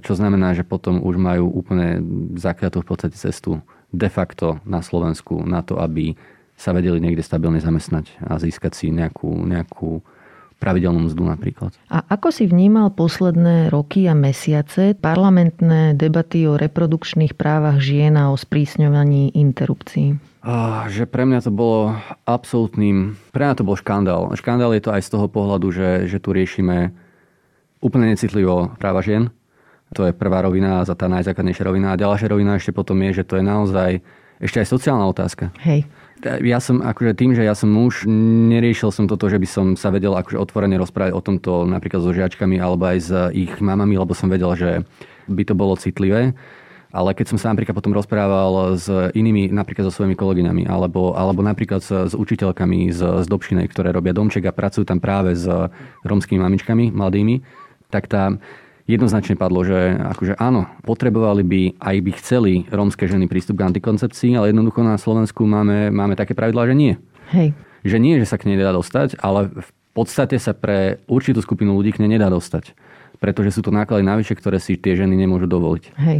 čo znamená, že potom už majú úplne zakliatú v podstate cestu de facto na Slovensku na to, aby sa vedeli niekde stabilne zamestnať a získať si nejakú, nejakú pravidelnú mzdu napríklad. A ako si vnímal posledné roky a mesiace parlamentné debaty o reprodukčných právach žien a o sprísňovaní interrupcií? Ah, že pre mňa to bolo absolútnym, pre mňa to bol škandál. Škandál je to aj z toho pohľadu, že, že tu riešime úplne necitlivo práva žien. To je prvá rovina a za tá najzákladnejšia rovina. A ďalšia rovina ešte potom je, že to je naozaj ešte aj sociálna otázka. Hej ja som akože tým, že ja som muž, neriešil som toto, že by som sa vedel akože otvorene rozprávať o tomto napríklad so žiačkami alebo aj s ich mamami, lebo som vedel, že by to bolo citlivé. Ale keď som sa napríklad potom rozprával s inými, napríklad so svojimi kolegyňami, alebo, alebo napríklad s, s učiteľkami z, z Dobšinej, ktoré robia domček a pracujú tam práve s romskými mamičkami, mladými, tak tá, jednoznačne padlo, že akože áno, potrebovali by, aj by chceli rómske ženy prístup k antikoncepcii, ale jednoducho na Slovensku máme, máme také pravidlá, že nie. Hej. Že nie, že sa k nej nedá dostať, ale v podstate sa pre určitú skupinu ľudí k nej nedá dostať. Pretože sú to náklady navyše, ktoré si tie ženy nemôžu dovoliť. Hej.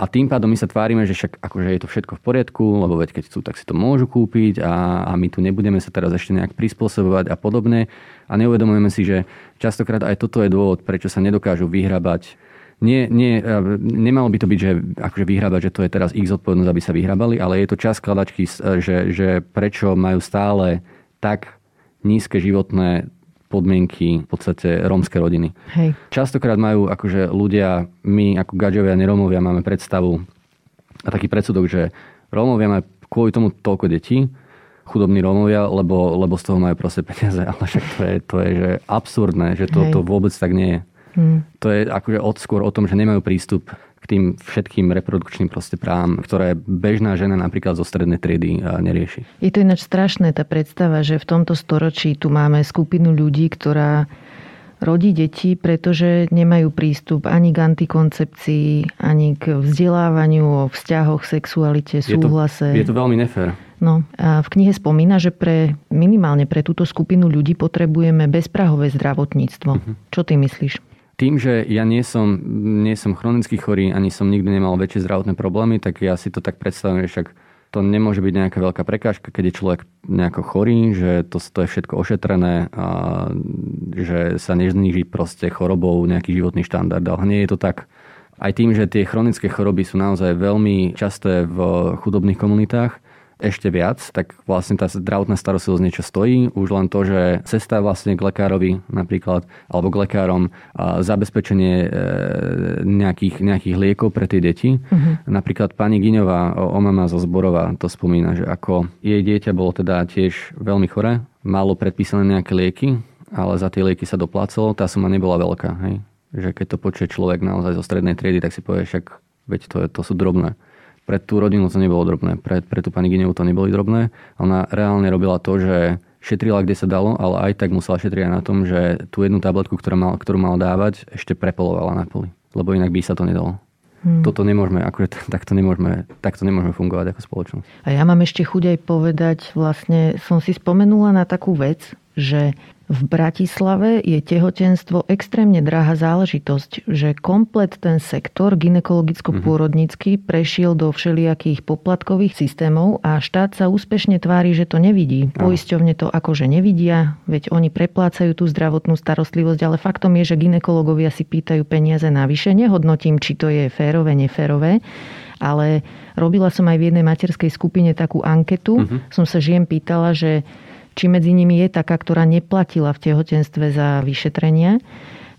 A tým pádom my sa tvárime, že však akože je to všetko v poriadku, lebo veď keď chcú, tak si to môžu kúpiť a, a my tu nebudeme sa teraz ešte nejak prispôsobovať a podobne. A neuvedomujeme si, že častokrát aj toto je dôvod, prečo sa nedokážu vyhrabať nie, nie, e, nemalo by to byť, že akože vyhrabať, že to je teraz ich zodpovednosť, aby sa vyhrabali, ale je to čas skladačky, že, že prečo majú stále tak nízke životné podmienky v podstate rómske rodiny. Hej. Častokrát majú akože ľudia, my ako gaďovia, nerómovia máme predstavu a taký predsudok, že Rómovia majú kvôli tomu toľko detí, chudobní Rómovia, lebo, lebo z toho majú proste peniaze. [LAUGHS] Ale však to je, to je že absurdné, že to, to vôbec tak nie je. Hmm. To je akože odskôr o tom, že nemajú prístup k tým všetkým reprodukčným proste právam, ktoré bežná žena napríklad zo strednej triedy nerieši. Je to ináč strašné tá predstava, že v tomto storočí tu máme skupinu ľudí, ktorá rodí deti, pretože nemajú prístup ani k antikoncepcii, ani k vzdelávaniu o vzťahoch, sexualite, súhlase. Je to, je to veľmi nefér. No a v knihe spomína, že pre, minimálne pre túto skupinu ľudí potrebujeme bezprahové zdravotníctvo. Uh-huh. Čo ty myslíš? Tým, že ja nie som, nie som chronicky chorý, ani som nikdy nemal väčšie zdravotné problémy, tak ja si to tak predstavujem, že však to nemôže byť nejaká veľká prekážka, keď je človek nejako chorý, že to, to je všetko ošetrené a že sa nezníži proste chorobou nejaký životný štandard. Ale nie je to tak. Aj tým, že tie chronické choroby sú naozaj veľmi časté v chudobných komunitách, ešte viac, tak vlastne tá zdravotná starostlivosť niečo stojí. Už len to, že cesta vlastne k lekárovi napríklad, alebo k lekárom, zabezpečenie e, nejakých, nejakých liekov pre tie deti. Uh-huh. Napríklad pani Giňová, o mama zo Zborova, to spomína, že ako jej dieťa bolo teda tiež veľmi chore, malo predpísané nejaké lieky, ale za tie lieky sa doplácalo, tá suma nebola veľká. Hej? Že keď to počuje človek naozaj zo strednej triedy, tak si povie, však veď to, je, to sú drobné. Pre tú rodinu to nebolo drobné, pre, pre tú pani Ginevu to neboli drobné. Ona reálne robila to, že šetrila, kde sa dalo, ale aj tak musela šetriť na tom, že tú jednu tabletku, ktorú mal, ktorú mal dávať, ešte prepolovala na poli. Lebo inak by sa to nedalo. Hmm. Toto nemôžeme, akože takto nemôžeme, takto nemôžeme fungovať ako spoločnosť. A ja mám ešte chuť aj povedať, vlastne som si spomenula na takú vec, že v Bratislave je tehotenstvo extrémne drahá záležitosť, že komplet ten sektor ginekologicko-pôrodnícky mhm. prešiel do všelijakých poplatkových systémov a štát sa úspešne tvári, že to nevidí. Poisťovne to akože nevidia, veď oni preplácajú tú zdravotnú starostlivosť, ale faktom je, že ginekologovia si pýtajú peniaze navyše. Nehodnotím, či to je férové, neférové, ale robila som aj v jednej materskej skupine takú anketu. Uh-huh. Som sa žien pýtala, že či medzi nimi je taká, ktorá neplatila v tehotenstve za vyšetrenia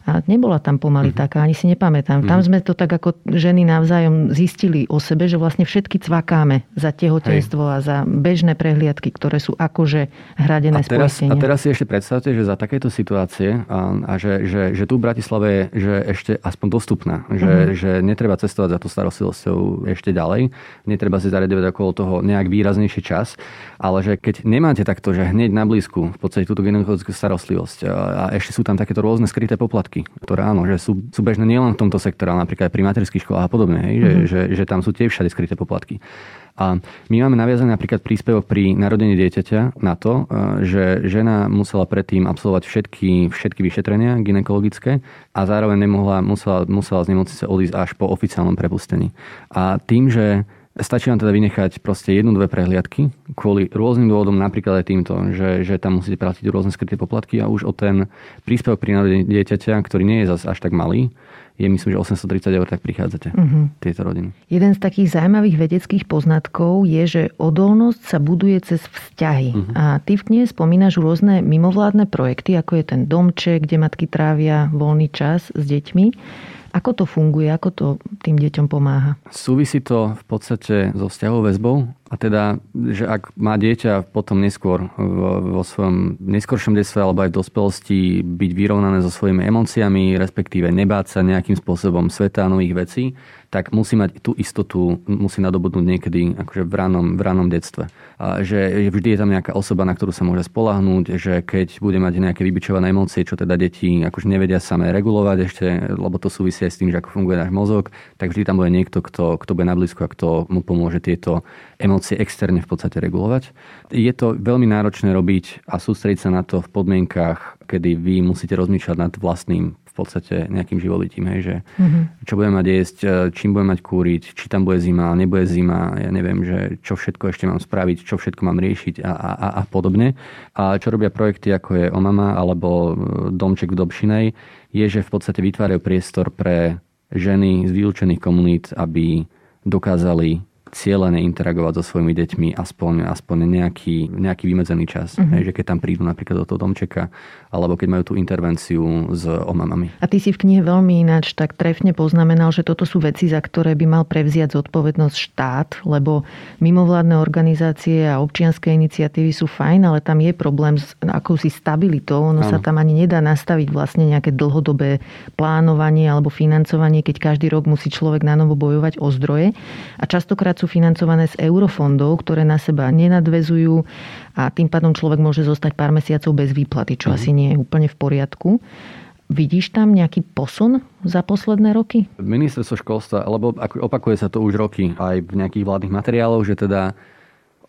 a nebola tam pomaly mm. taká, ani si nepamätám. Mm. Tam sme to tak ako ženy navzájom zistili o sebe, že vlastne všetky cvakáme za tehotenstvo Hej. a za bežné prehliadky, ktoré sú akože hradené a teraz, A teraz si ešte predstavte, že za takéto situácie a, a že, že, že tu v Bratislave je že ešte aspoň dostupná. Že, mm. že netreba cestovať za to starostlivosťou ešte ďalej. Netreba si zariadovať okolo toho nejak výraznejší čas. Ale že keď nemáte takto, že hneď na blízku v podstate túto gynekologickú starostlivosť a, a ešte sú tam takéto rôzne skryté poplatky, poplatky, ktoré áno, že sú, sú bežné nielen v tomto sektore, ale napríklad aj pri materských školách a podobne, hej, mm-hmm. že, že, že tam sú tiež všade skryté poplatky. A my máme naviazaný napríklad príspevok pri narodení dieťaťa na to, e, že žena musela predtým absolvovať všetky, všetky vyšetrenia ginekologické a zároveň nemohla, musela, musela z nemocnice odísť až po oficiálnom prepustení. A tým, že Stačí vám teda vynechať proste jednu, dve prehliadky kvôli rôznym dôvodom, napríklad aj týmto, že, že tam musíte platiť rôzne skryté poplatky a už o ten príspevok pri narodení dieťaťa, ktorý nie je zase až tak malý, je myslím, že 830 eur, tak prichádzate uh-huh. tieto rodiny. Jeden z takých zaujímavých vedeckých poznatkov je, že odolnosť sa buduje cez vzťahy. Uh-huh. A ty v knihe spomínaš rôzne mimovládne projekty, ako je ten domček, kde matky trávia voľný čas s deťmi. Ako to funguje? Ako to tým deťom pomáha? Súvisí to v podstate so vzťahovou väzbou a teda, že ak má dieťa potom neskôr vo, vo svojom neskoršom detstve alebo aj v dospelosti byť vyrovnané so svojimi emóciami, respektíve nebáť sa nejakým spôsobom sveta a nových vecí, tak musí mať tú istotu, musí nadobudnúť niekedy akože v ranom, v ranom detstve. A že vždy je tam nejaká osoba, na ktorú sa môže spolahnúť, že keď bude mať nejaké vybičované emócie, čo teda deti akože nevedia samé regulovať ešte, lebo to súvisí aj s tým, že ako funguje náš mozog, tak vždy tam bude niekto, kto, kto bude na blízku a kto mu pomôže tieto emócie externe v podstate regulovať. Je to veľmi náročné robiť a sústrediť sa na to v podmienkach, kedy vy musíte rozmýšľať nad vlastným v podstate nejakým živobytím, hej, že mm-hmm. čo budem mať jesť, e, čím budem mať kúriť, či tam bude zima, nebude zima, ja neviem, že čo všetko ešte mám spraviť, čo všetko mám riešiť a, a, a podobne. A čo robia projekty ako je Omama alebo e, Domček v Dobšinej, je, že v podstate vytvárajú priestor pre ženy z vylúčených komunít, aby dokázali cieľene interagovať so svojimi deťmi aspoň, aspoň nejaký, nejaký vymedzený čas. Uh-huh. Hej, že keď tam prídu napríklad do toho domčeka, alebo keď majú tú intervenciu s omamami. A ty si v knihe veľmi ináč tak trefne poznamenal, že toto sú veci, za ktoré by mal prevziať zodpovednosť štát, lebo mimovládne organizácie a občianské iniciatívy sú fajn, ale tam je problém s akousi stabilitou. Ono ano. sa tam ani nedá nastaviť vlastne nejaké dlhodobé plánovanie alebo financovanie, keď každý rok musí človek na novo bojovať o zdroje. A častokrát sú financované z eurofondov, ktoré na seba nenadvezujú a tým pádom človek môže zostať pár mesiacov bez výplaty, čo mm. asi nie je úplne v poriadku. Vidíš tam nejaký posun za posledné roky? Ministerstvo školstva, lebo opakuje sa to už roky aj v nejakých vládnych materiáloch, že teda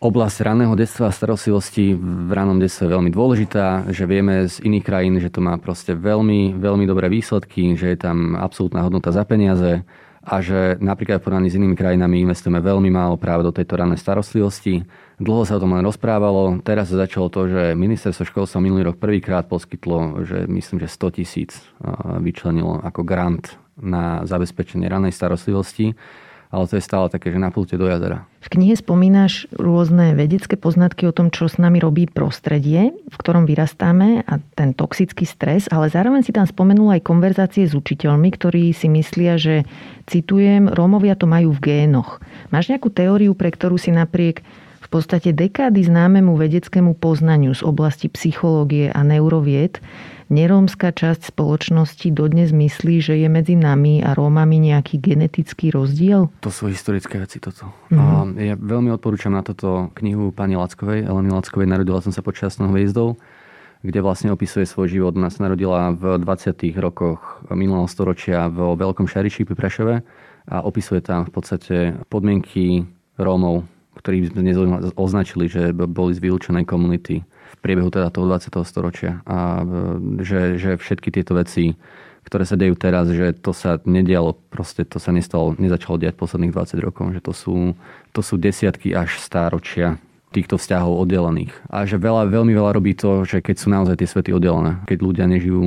oblasť raného detstva a starostlivosti v ranom detstve je veľmi dôležitá, že vieme z iných krajín, že to má proste veľmi, veľmi dobré výsledky, že je tam absolútna hodnota za peniaze, a že napríklad v porovnaní s inými krajinami investujeme veľmi málo práve do tejto ranej starostlivosti. Dlho sa o tom len rozprávalo. Teraz sa začalo to, že ministerstvo školstva minulý rok prvýkrát poskytlo, že myslím, že 100 tisíc vyčlenilo ako grant na zabezpečenie ranej starostlivosti ale to je stále také, že na pulte do jazera. V knihe spomínaš rôzne vedecké poznatky o tom, čo s nami robí prostredie, v ktorom vyrastáme a ten toxický stres, ale zároveň si tam spomenul aj konverzácie s učiteľmi, ktorí si myslia, že, citujem, Rómovia to majú v génoch. Máš nejakú teóriu, pre ktorú si napriek v podstate dekády známemu vedeckému poznaniu z oblasti psychológie a neurovied nerómska časť spoločnosti dodnes myslí, že je medzi nami a Rómami nejaký genetický rozdiel? To sú historické veci toto. Mm-hmm. ja veľmi odporúčam na toto knihu pani Lackovej, Eleny Lackovej, Narodila som sa počas hviezdoў, kde vlastne opisuje svoj život. Ona sa narodila v 20. rokoch minulého storočia v Veľkom Šariši pri Prešove a opisuje tam v podstate podmienky Rómov, ktorí sme označili, že boli z vylúčenej komunity v priebehu teda toho 20. storočia. A že, že všetky tieto veci, ktoré sa dejú teraz, že to sa nedialo, proste to sa nestalo, nezačalo diať posledných 20 rokov, že to sú, to sú desiatky až stáročia týchto vzťahov oddelených. A že veľa, veľmi veľa robí to, že keď sú naozaj tie svety oddelené, keď ľudia nežijú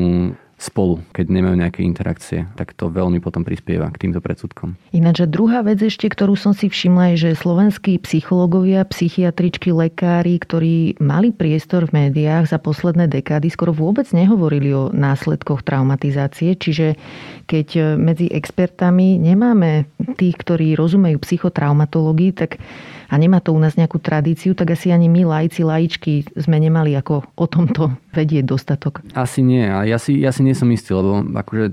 spolu, keď nemajú nejaké interakcie, tak to veľmi potom prispieva k týmto predsudkom. Ináč druhá vec ešte, ktorú som si všimla, je, že slovenskí psychológovia, psychiatričky, lekári, ktorí mali priestor v médiách za posledné dekády, skoro vôbec nehovorili o následkoch traumatizácie, čiže keď medzi expertami nemáme tých, ktorí rozumejú psychotraumatológii, tak a nemá to u nás nejakú tradíciu, tak asi ani my lajci, lajičky sme nemali ako o tomto [LAUGHS] vedieť dostatok. Asi nie. A ja si, ja si nie som istý, lebo akože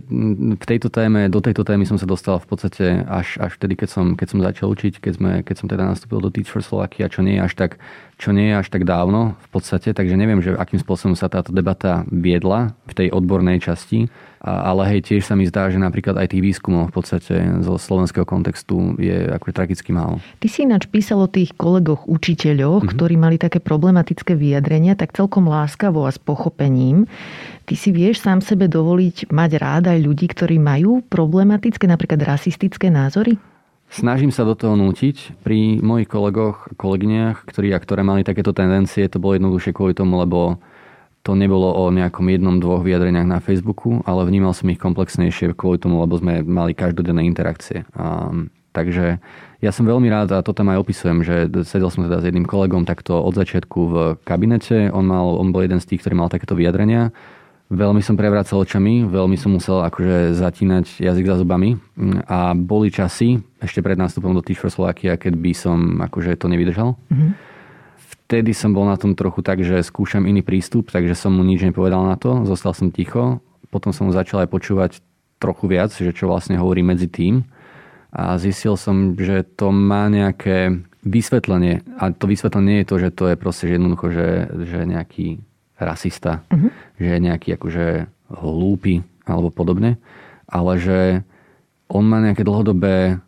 v tejto téme, do tejto témy som sa dostal v podstate až, až vtedy, keď som, keď som začal učiť, keď, sme, keď som teda nastúpil do Teach for Slovakia, čo nie je až tak čo nie je až tak dávno v podstate, takže neviem, že akým spôsobom sa táto debata viedla v tej odbornej časti, ale hej, tiež sa mi zdá, že napríklad aj tých výskumov v podstate zo slovenského kontextu je ako tragicky málo. Ty si ináč písal o tých kolegoch učiteľoch, mm-hmm. ktorí mali také problematické vyjadrenia, tak celkom láskavo a s pochopením. Ty si vieš sám sebe dovoliť mať rád aj ľudí, ktorí majú problematické, napríklad rasistické názory? Snažím sa do toho nútiť. Pri mojich kolegoch, kolegyniach, ktorí a ktoré mali takéto tendencie, to bolo jednoduchšie kvôli tomu, lebo to nebolo o nejakom jednom, dvoch vyjadreniach na Facebooku, ale vnímal som ich komplexnejšie kvôli tomu, lebo sme mali každodenné interakcie. A, takže ja som veľmi rád, a to tam aj opisujem, že sedel som teda s jedným kolegom takto od začiatku v kabinete. On, mal, on bol jeden z tých, ktorý mal takéto vyjadrenia. Veľmi som prevracal očami, veľmi som musel akože zatínať jazyk za zubami a boli časy, ešte pred nástupom do Slovakia, keď by som akože to nevydržal. Mm-hmm vtedy som bol na tom trochu tak, že skúšam iný prístup, takže som mu nič nepovedal na to, zostal som ticho. Potom som začal aj počúvať trochu viac, že čo vlastne hovorí medzi tým. A zistil som, že to má nejaké vysvetlenie. A to vysvetlenie nie je to, že to je proste že jednoducho, že, že nejaký rasista, uh-huh. že je nejaký akože hlúpy alebo podobne, ale že on má nejaké dlhodobé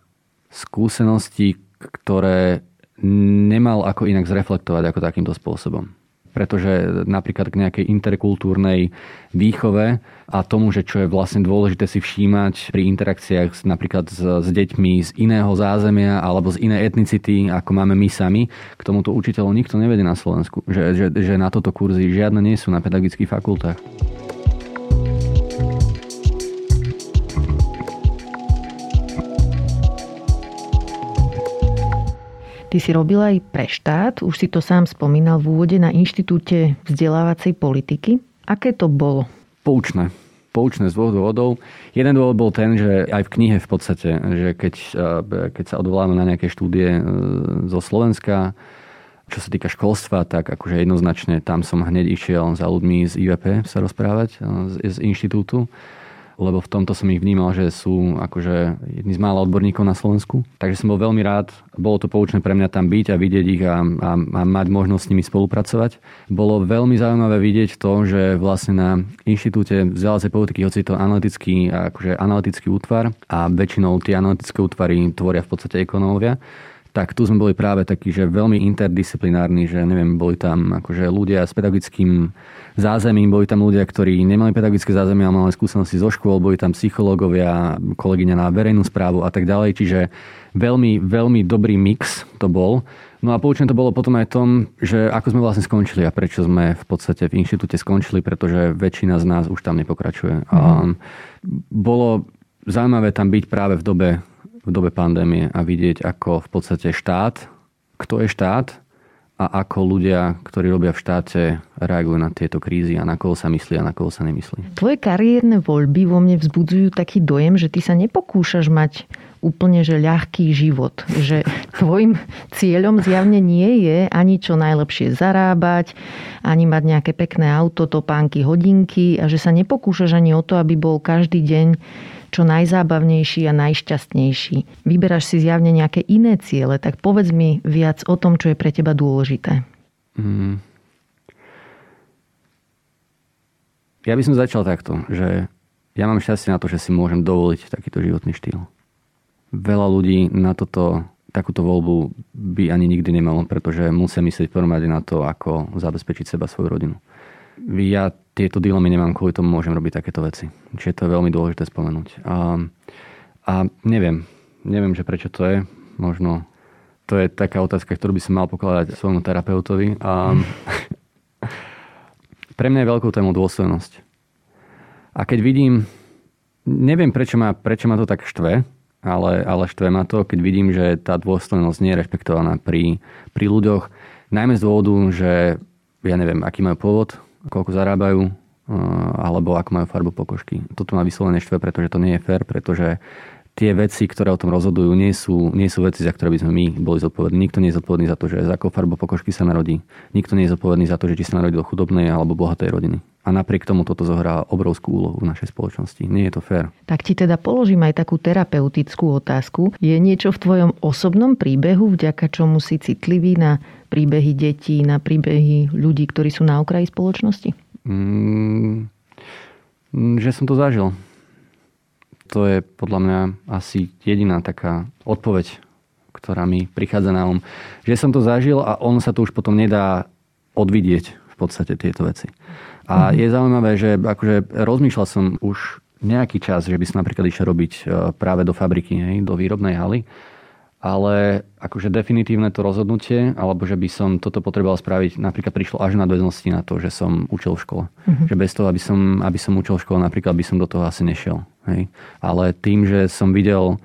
skúsenosti, ktoré nemal ako inak zreflektovať ako takýmto spôsobom. Pretože napríklad k nejakej interkultúrnej výchove a tomu, že čo je vlastne dôležité si všímať pri interakciách napríklad s, s deťmi z iného zázemia alebo z inej etnicity, ako máme my sami, k tomuto učiteľov nikto nevedie na Slovensku. Že, že, že na toto kurzy žiadne nie sú na pedagogických fakultách. Ty si robil aj pre štát, už si to sám spomínal v úvode na Inštitúte vzdelávacej politiky. Aké to bolo? Poučné. Poučné z dvoch dôvodov. Jeden dôvod bol ten, že aj v knihe v podstate, že keď, eh, keď sa odvoláme na nejaké štúdie eh, zo Slovenska, čo sa týka školstva, tak akože jednoznačne tam som hneď išiel za ľuďmi z IVP sa rozprávať, eh, z, z inštitútu lebo v tomto som ich vnímal, že sú akože jedni z mála odborníkov na Slovensku. Takže som bol veľmi rád. Bolo to poučné pre mňa tam byť a vidieť ich a, a, a mať možnosť s nimi spolupracovať. Bolo veľmi zaujímavé vidieť to, že vlastne na Inštitúte vzdelávacej politiky, hoci to analytický, akože analytický útvar a väčšinou tie analytické útvary tvoria v podstate ekonómovia, tak tu sme boli práve takí, že veľmi interdisciplinárni, že neviem, boli tam akože ľudia s pedagogickým zázemím, boli tam ľudia, ktorí nemali pedagogické zázemie, ale mali skúsenosti zo škôl, boli tam psychológovia, kolegyňa na verejnú správu a tak ďalej, čiže veľmi, veľmi dobrý mix to bol. No a poučené to bolo potom aj tom, že ako sme vlastne skončili a prečo sme v podstate v inštitúte skončili, pretože väčšina z nás už tam nepokračuje. Mm. A bolo zaujímavé tam byť práve v dobe v dobe pandémie a vidieť, ako v podstate štát, kto je štát a ako ľudia, ktorí robia v štáte, reagujú na tieto krízy a na koho sa myslí a na koho sa nemyslí. Tvoje kariérne voľby vo mne vzbudzujú taký dojem, že ty sa nepokúšaš mať úplne že ľahký život. Že tvojim cieľom zjavne nie je ani čo najlepšie zarábať, ani mať nejaké pekné auto, topánky, hodinky a že sa nepokúšaš ani o to, aby bol každý deň čo najzábavnejší a najšťastnejší. Vyberáš si zjavne nejaké iné ciele, tak povedz mi viac o tom, čo je pre teba dôležité. Mm. Ja by som začal takto, že ja mám šťastie na to, že si môžem dovoliť takýto životný štýl. Veľa ľudí na toto, takúto voľbu by ani nikdy nemalo, pretože musia myslieť prvom rade na to, ako zabezpečiť seba svoju rodinu. Ja tieto dilemy nemám, kvôli tomu môžem robiť takéto veci. Čiže to je veľmi dôležité spomenúť. A, a neviem, neviem, že prečo to je. Možno to je taká otázka, ktorú by som mal pokladať svojmu terapeutovi. A [LAUGHS] pre mňa je veľkou témou dôstojnosť. A keď vidím, neviem prečo ma, prečo ma to tak štve, ale, ale štve ma to, keď vidím, že tá dôstojnosť nie je rešpektovaná pri, pri ľuďoch, najmä z dôvodu, že ja neviem, aký majú pôvod, koľko zarábajú, alebo ako majú farbu pokožky. Toto ma vyslovene štve, pretože to nie je fér, pretože tie veci, ktoré o tom rozhodujú, nie sú, nie sú veci, za ktoré by sme my boli zodpovední. Nikto nie je zodpovedný za to, že za akou farbu pokožky sa narodí. Nikto nie je zodpovedný za to, že či sa narodí do chudobnej alebo bohatej rodiny. A napriek tomu toto zohrá obrovskú úlohu v našej spoločnosti. Nie je to fér. Tak ti teda položím aj takú terapeutickú otázku. Je niečo v tvojom osobnom príbehu, vďaka čomu si citlivý na príbehy detí, na príbehy ľudí, ktorí sú na okraji spoločnosti? Mm, že som to zažil. To je podľa mňa asi jediná taká odpoveď, ktorá mi prichádza na um. Že som to zažil a on sa to už potom nedá odvidieť v podstate tieto veci. A mm-hmm. je zaujímavé, že akože rozmýšľal som už nejaký čas, že by som napríklad išiel robiť e, práve do fabriky, hej, do výrobnej haly. ale akože definitívne to rozhodnutie, alebo že by som toto potreboval spraviť, napríklad prišlo až na dvednosti na to, že som učil v škole. Mm-hmm. Že bez toho, aby som, aby som učil v škole, napríklad by som do toho asi nešiel. Hej. Ale tým, že som videl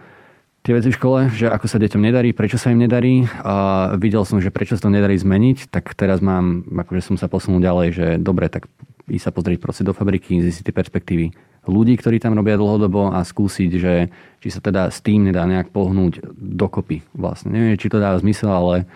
tie veci v škole, že ako sa deťom nedarí, prečo sa im nedarí a videl som, že prečo sa to nedarí zmeniť, tak teraz mám, akože som sa posunul ďalej, že dobre, tak ísť sa pozrieť proste do fabriky, zistiť tie perspektívy ľudí, ktorí tam robia dlhodobo a skúsiť, že či sa teda s tým nedá nejak pohnúť dokopy vlastne. Neviem, či to dá zmysel, ale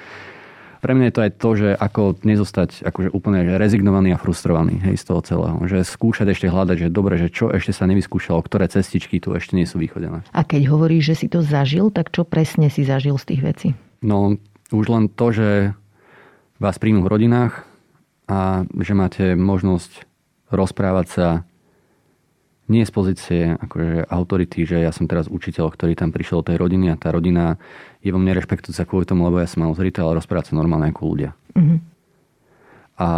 pre mňa je to aj to, že ako nezostať akože úplne že rezignovaný a frustrovaný hej, z toho celého. Že skúšať ešte hľadať, že dobre, že čo ešte sa nevyskúšalo, ktoré cestičky tu ešte nie sú vychodené. A keď hovoríš, že si to zažil, tak čo presne si zažil z tých vecí? No, už len to, že vás príjmu v rodinách a že máte možnosť rozprávať sa nie z pozície akože autority, že ja som teraz učiteľ, ktorý tam prišiel do tej rodiny a tá rodina je vo mne rešpektujúca kvôli tomu, lebo ja som autorita, ale rozprávať sa normálne ako ľudia. Mm-hmm. A,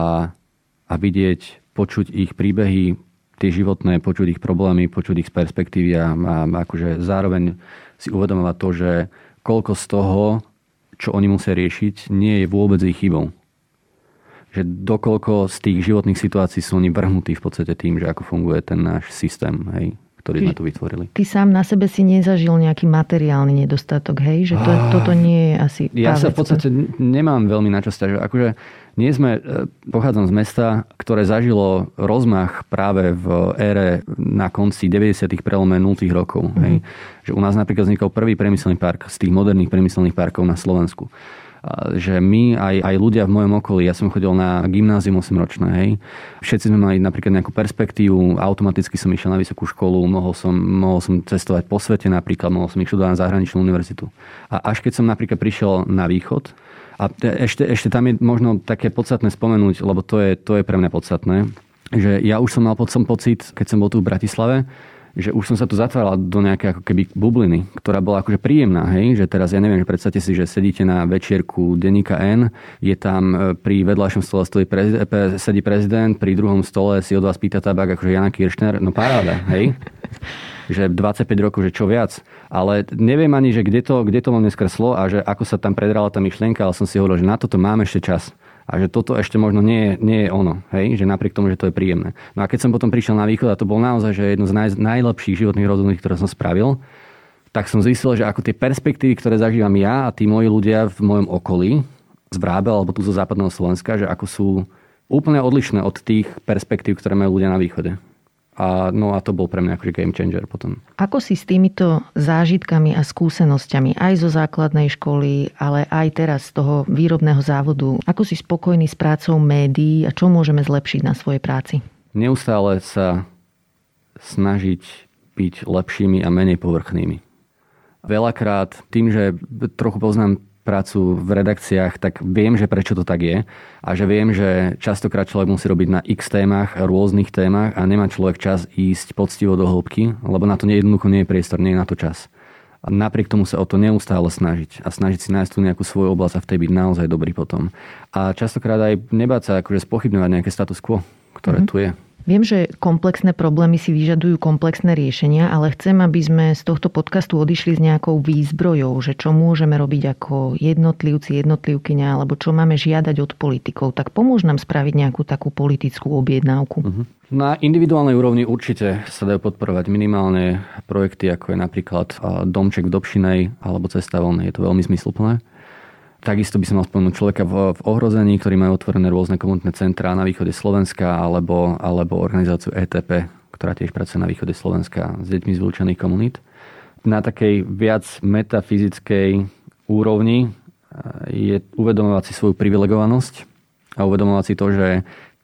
a vidieť, počuť ich príbehy, tie životné, počuť ich problémy, počuť ich perspektívy a, a akože zároveň si uvedomovať to, že koľko z toho, čo oni musia riešiť, nie je vôbec ich chybou že dokoľko z tých životných situácií sú oni vrhnutí v podstate tým, že ako funguje ten náš systém, hej, ktorý sme tu vytvorili. Ty sám na sebe si nezažil nejaký materiálny nedostatok, hej? Že to, ah, toto nie je asi... Ja sa v podstate nemám veľmi na čo stiažovať. Akože nie sme, e, pochádzam z mesta, ktoré zažilo rozmach práve v ére na konci 90. prelome 0. rokov. Mm-hmm. Hej? Že u nás napríklad vznikol prvý priemyselný park z tých moderných priemyselných parkov na Slovensku že my, aj, aj ľudia v mojom okolí, ja som chodil na gymnázium 8 ročné, hej, všetci sme mali napríklad nejakú perspektívu, automaticky som išiel na vysokú školu, mohol som, mohol som cestovať po svete napríklad, mohol som ich študovať na zahraničnú univerzitu. A až keď som napríklad prišiel na východ, a ešte, ešte tam je možno také podstatné spomenúť, lebo to je, to je pre mňa podstatné, že ja už som mal som pocit, keď som bol tu v Bratislave, že už som sa tu zatváral do nejakej ako keby bubliny, ktorá bola akože príjemná, hej, že teraz ja neviem, že predstavte si, že sedíte na večierku denníka N, je tam e, pri vedľajšom stole stojí prezident, sedí prezident, pri druhom stole si od vás pýta tabak akože Jana Kiršner, no paráda, hej. [LAUGHS] že 25 rokov, že čo viac. Ale neviem ani, že kde to, kde to len neskreslo a že ako sa tam predrala tá myšlienka, ale som si hovoril, že na toto máme ešte čas a že toto ešte možno nie je, nie je ono, hej? že napriek tomu, že to je príjemné. No a keď som potom prišiel na východ a to bol naozaj že jedno z naj, najlepších životných rozhodnutí, ktoré som spravil, tak som zistil, že ako tie perspektívy, ktoré zažívam ja a tí moji ľudia v mojom okolí, z Vrábe alebo tu zo západného Slovenska, že ako sú úplne odlišné od tých perspektív, ktoré majú ľudia na východe. A, no a to bol pre mňa akože game changer potom. Ako si s týmito zážitkami a skúsenosťami aj zo základnej školy, ale aj teraz z toho výrobného závodu, ako si spokojný s prácou médií a čo môžeme zlepšiť na svojej práci? Neustále sa snažiť byť lepšími a menej povrchnými. Veľakrát tým, že trochu poznám prácu v redakciách, tak viem, že prečo to tak je a že viem, že častokrát človek musí robiť na x témach, rôznych témach a nemá človek čas ísť poctivo do hĺbky, lebo na to jednoducho nie je priestor, nie je na to čas. A napriek tomu sa o to neustále snažiť a snažiť si nájsť tu nejakú svoju oblasť a v tej byť naozaj dobrý potom. A častokrát aj nebáť sa akože spochybňovať nejaké status quo, ktoré mm-hmm. tu je. Viem, že komplexné problémy si vyžadujú komplexné riešenia, ale chcem, aby sme z tohto podcastu odišli s nejakou výzbrojou, že čo môžeme robiť ako jednotlivci, jednotlivkyňa, alebo čo máme žiadať od politikov. Tak pomôž nám spraviť nejakú takú politickú objednávku. Uh-huh. Na individuálnej úrovni určite sa dajú podporovať minimálne projekty, ako je napríklad Domček v Dobšinej alebo Cesta voľnej. Je to veľmi zmysluplné. Takisto by som mal spomenúť človeka v, v ohrození, ktorí majú otvorené rôzne komunitné centrá na východe Slovenska alebo, alebo organizáciu ETP, ktorá tiež pracuje na východe Slovenska s deťmi z vylúčených komunít. Na takej viac metafyzickej úrovni je uvedomovať si svoju privilegovanosť a uvedomovať si to, že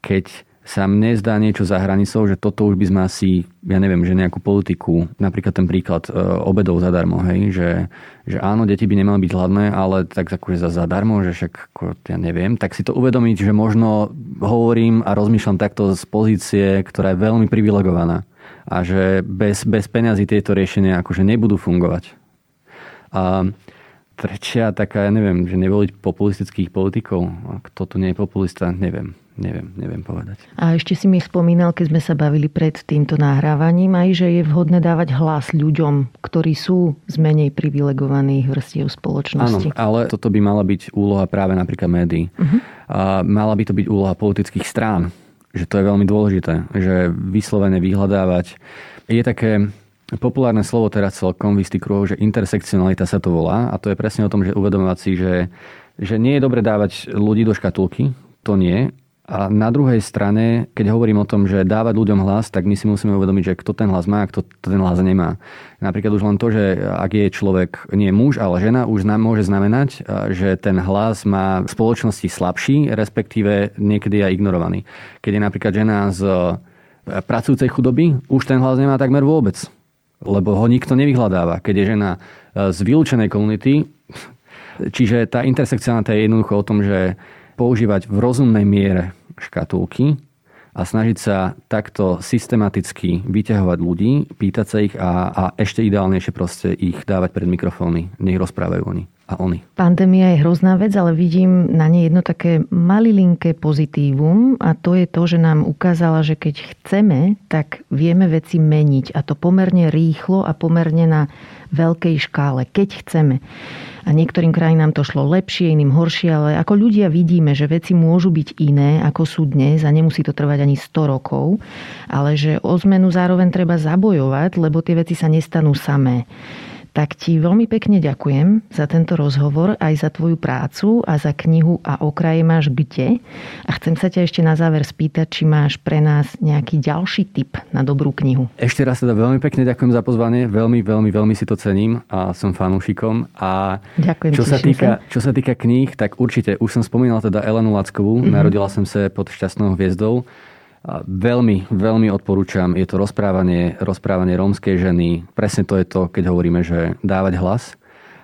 keď sa mne zdá niečo za hranicou, že toto už by sme asi, ja neviem, že nejakú politiku, napríklad ten príklad e, obedov zadarmo, hej, že, že áno, deti by nemali byť hladné, ale tak akože za zadarmo, že však ako, ja neviem, tak si to uvedomiť, že možno hovorím a rozmýšľam takto z pozície, ktorá je veľmi privilegovaná a že bez, bez peňazí tieto riešenia akože nebudú fungovať. A tretia taká, ja neviem, že nevoliť populistických politikov. Kto tu nie je populista, neviem Neviem, neviem povedať. A ešte si mi spomínal, keď sme sa bavili pred týmto nahrávaním, aj že je vhodné dávať hlas ľuďom, ktorí sú z menej privilegovaných vrstiev spoločnosti. Áno, ale toto by mala byť úloha práve napríklad médií. Uh-huh. A mala by to byť úloha politických strán. Že to je veľmi dôležité. Že vyslovene vyhľadávať. Je také populárne slovo teraz celkom v istých kruhoch, že intersekcionalita sa to volá. A to je presne o tom, že uvedomovať si, že, že nie je dobre dávať ľudí do škatulky. To nie a na druhej strane, keď hovorím o tom, že dávať ľuďom hlas, tak my si musíme uvedomiť, že kto ten hlas má a kto ten hlas nemá. Napríklad už len to, že ak je človek nie muž, ale žena, už nám môže znamenať, že ten hlas má v spoločnosti slabší, respektíve niekedy aj ignorovaný. Keď je napríklad žena z pracujúcej chudoby, už ten hlas nemá takmer vôbec, lebo ho nikto nevyhľadáva. Keď je žena z vylúčenej komunity, čiže tá intersekcionálna je jednoducho o tom, že používať v rozumnej miere škatulky a snažiť sa takto systematicky vyťahovať ľudí, pýtať sa ich a, a ešte ideálnejšie proste ich dávať pred mikrofóny. Nech rozprávajú oni a oni. Pandémia je hrozná vec, ale vidím na nej jedno také malilinké pozitívum a to je to, že nám ukázala, že keď chceme, tak vieme veci meniť a to pomerne rýchlo a pomerne na veľkej škále, keď chceme a niektorým krajinám to šlo lepšie, iným horšie, ale ako ľudia vidíme, že veci môžu byť iné, ako sú dnes a nemusí to trvať ani 100 rokov, ale že o zmenu zároveň treba zabojovať, lebo tie veci sa nestanú samé. Tak ti veľmi pekne ďakujem za tento rozhovor, aj za tvoju prácu a za knihu A okraje máš kde. A chcem sa ťa ešte na záver spýtať, či máš pre nás nejaký ďalší tip na dobrú knihu. Ešte raz teda veľmi pekne ďakujem za pozvanie. Veľmi, veľmi, veľmi si to cením a som fanúšikom. A ďakujem, čo sa, týka, sa. čo sa týka kníh, tak určite už som spomínal teda Elenu Lackovú. Mm-hmm. Narodila som sa pod šťastnou hviezdou. Veľmi, veľmi odporúčam. Je to rozprávanie, rozprávanie rómskej ženy. Presne to je to, keď hovoríme, že dávať hlas.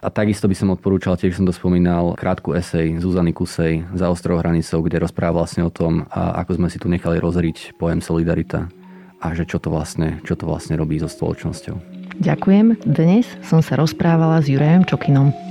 A takisto by som odporúčal, tiež som to spomínal, krátku esej Zuzany Kusej za ostrou hranicou, kde rozpráva vlastne o tom, ako sme si tu nechali rozriť pojem solidarita a že čo to vlastne, čo to vlastne robí so spoločnosťou. Ďakujem. Dnes som sa rozprávala s Jurajom Čokinom.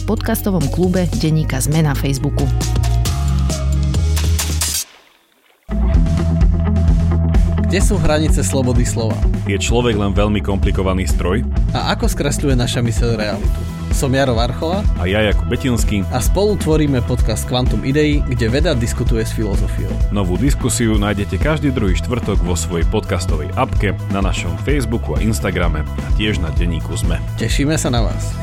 v podcastovom klube Deníka Zme na Facebooku. Kde sú hranice slobody slova? Je človek len veľmi komplikovaný stroj? A ako skresľuje naša myseľ realitu? Som Jaro Varchola a ja Jakub Betinský a spolu tvoríme podcast Quantum Idei, kde veda diskutuje s filozofiou. Novú diskusiu nájdete každý druhý štvrtok vo svojej podcastovej apke, na našom Facebooku a Instagrame a tiež na denníku ZME. Tešíme sa na vás.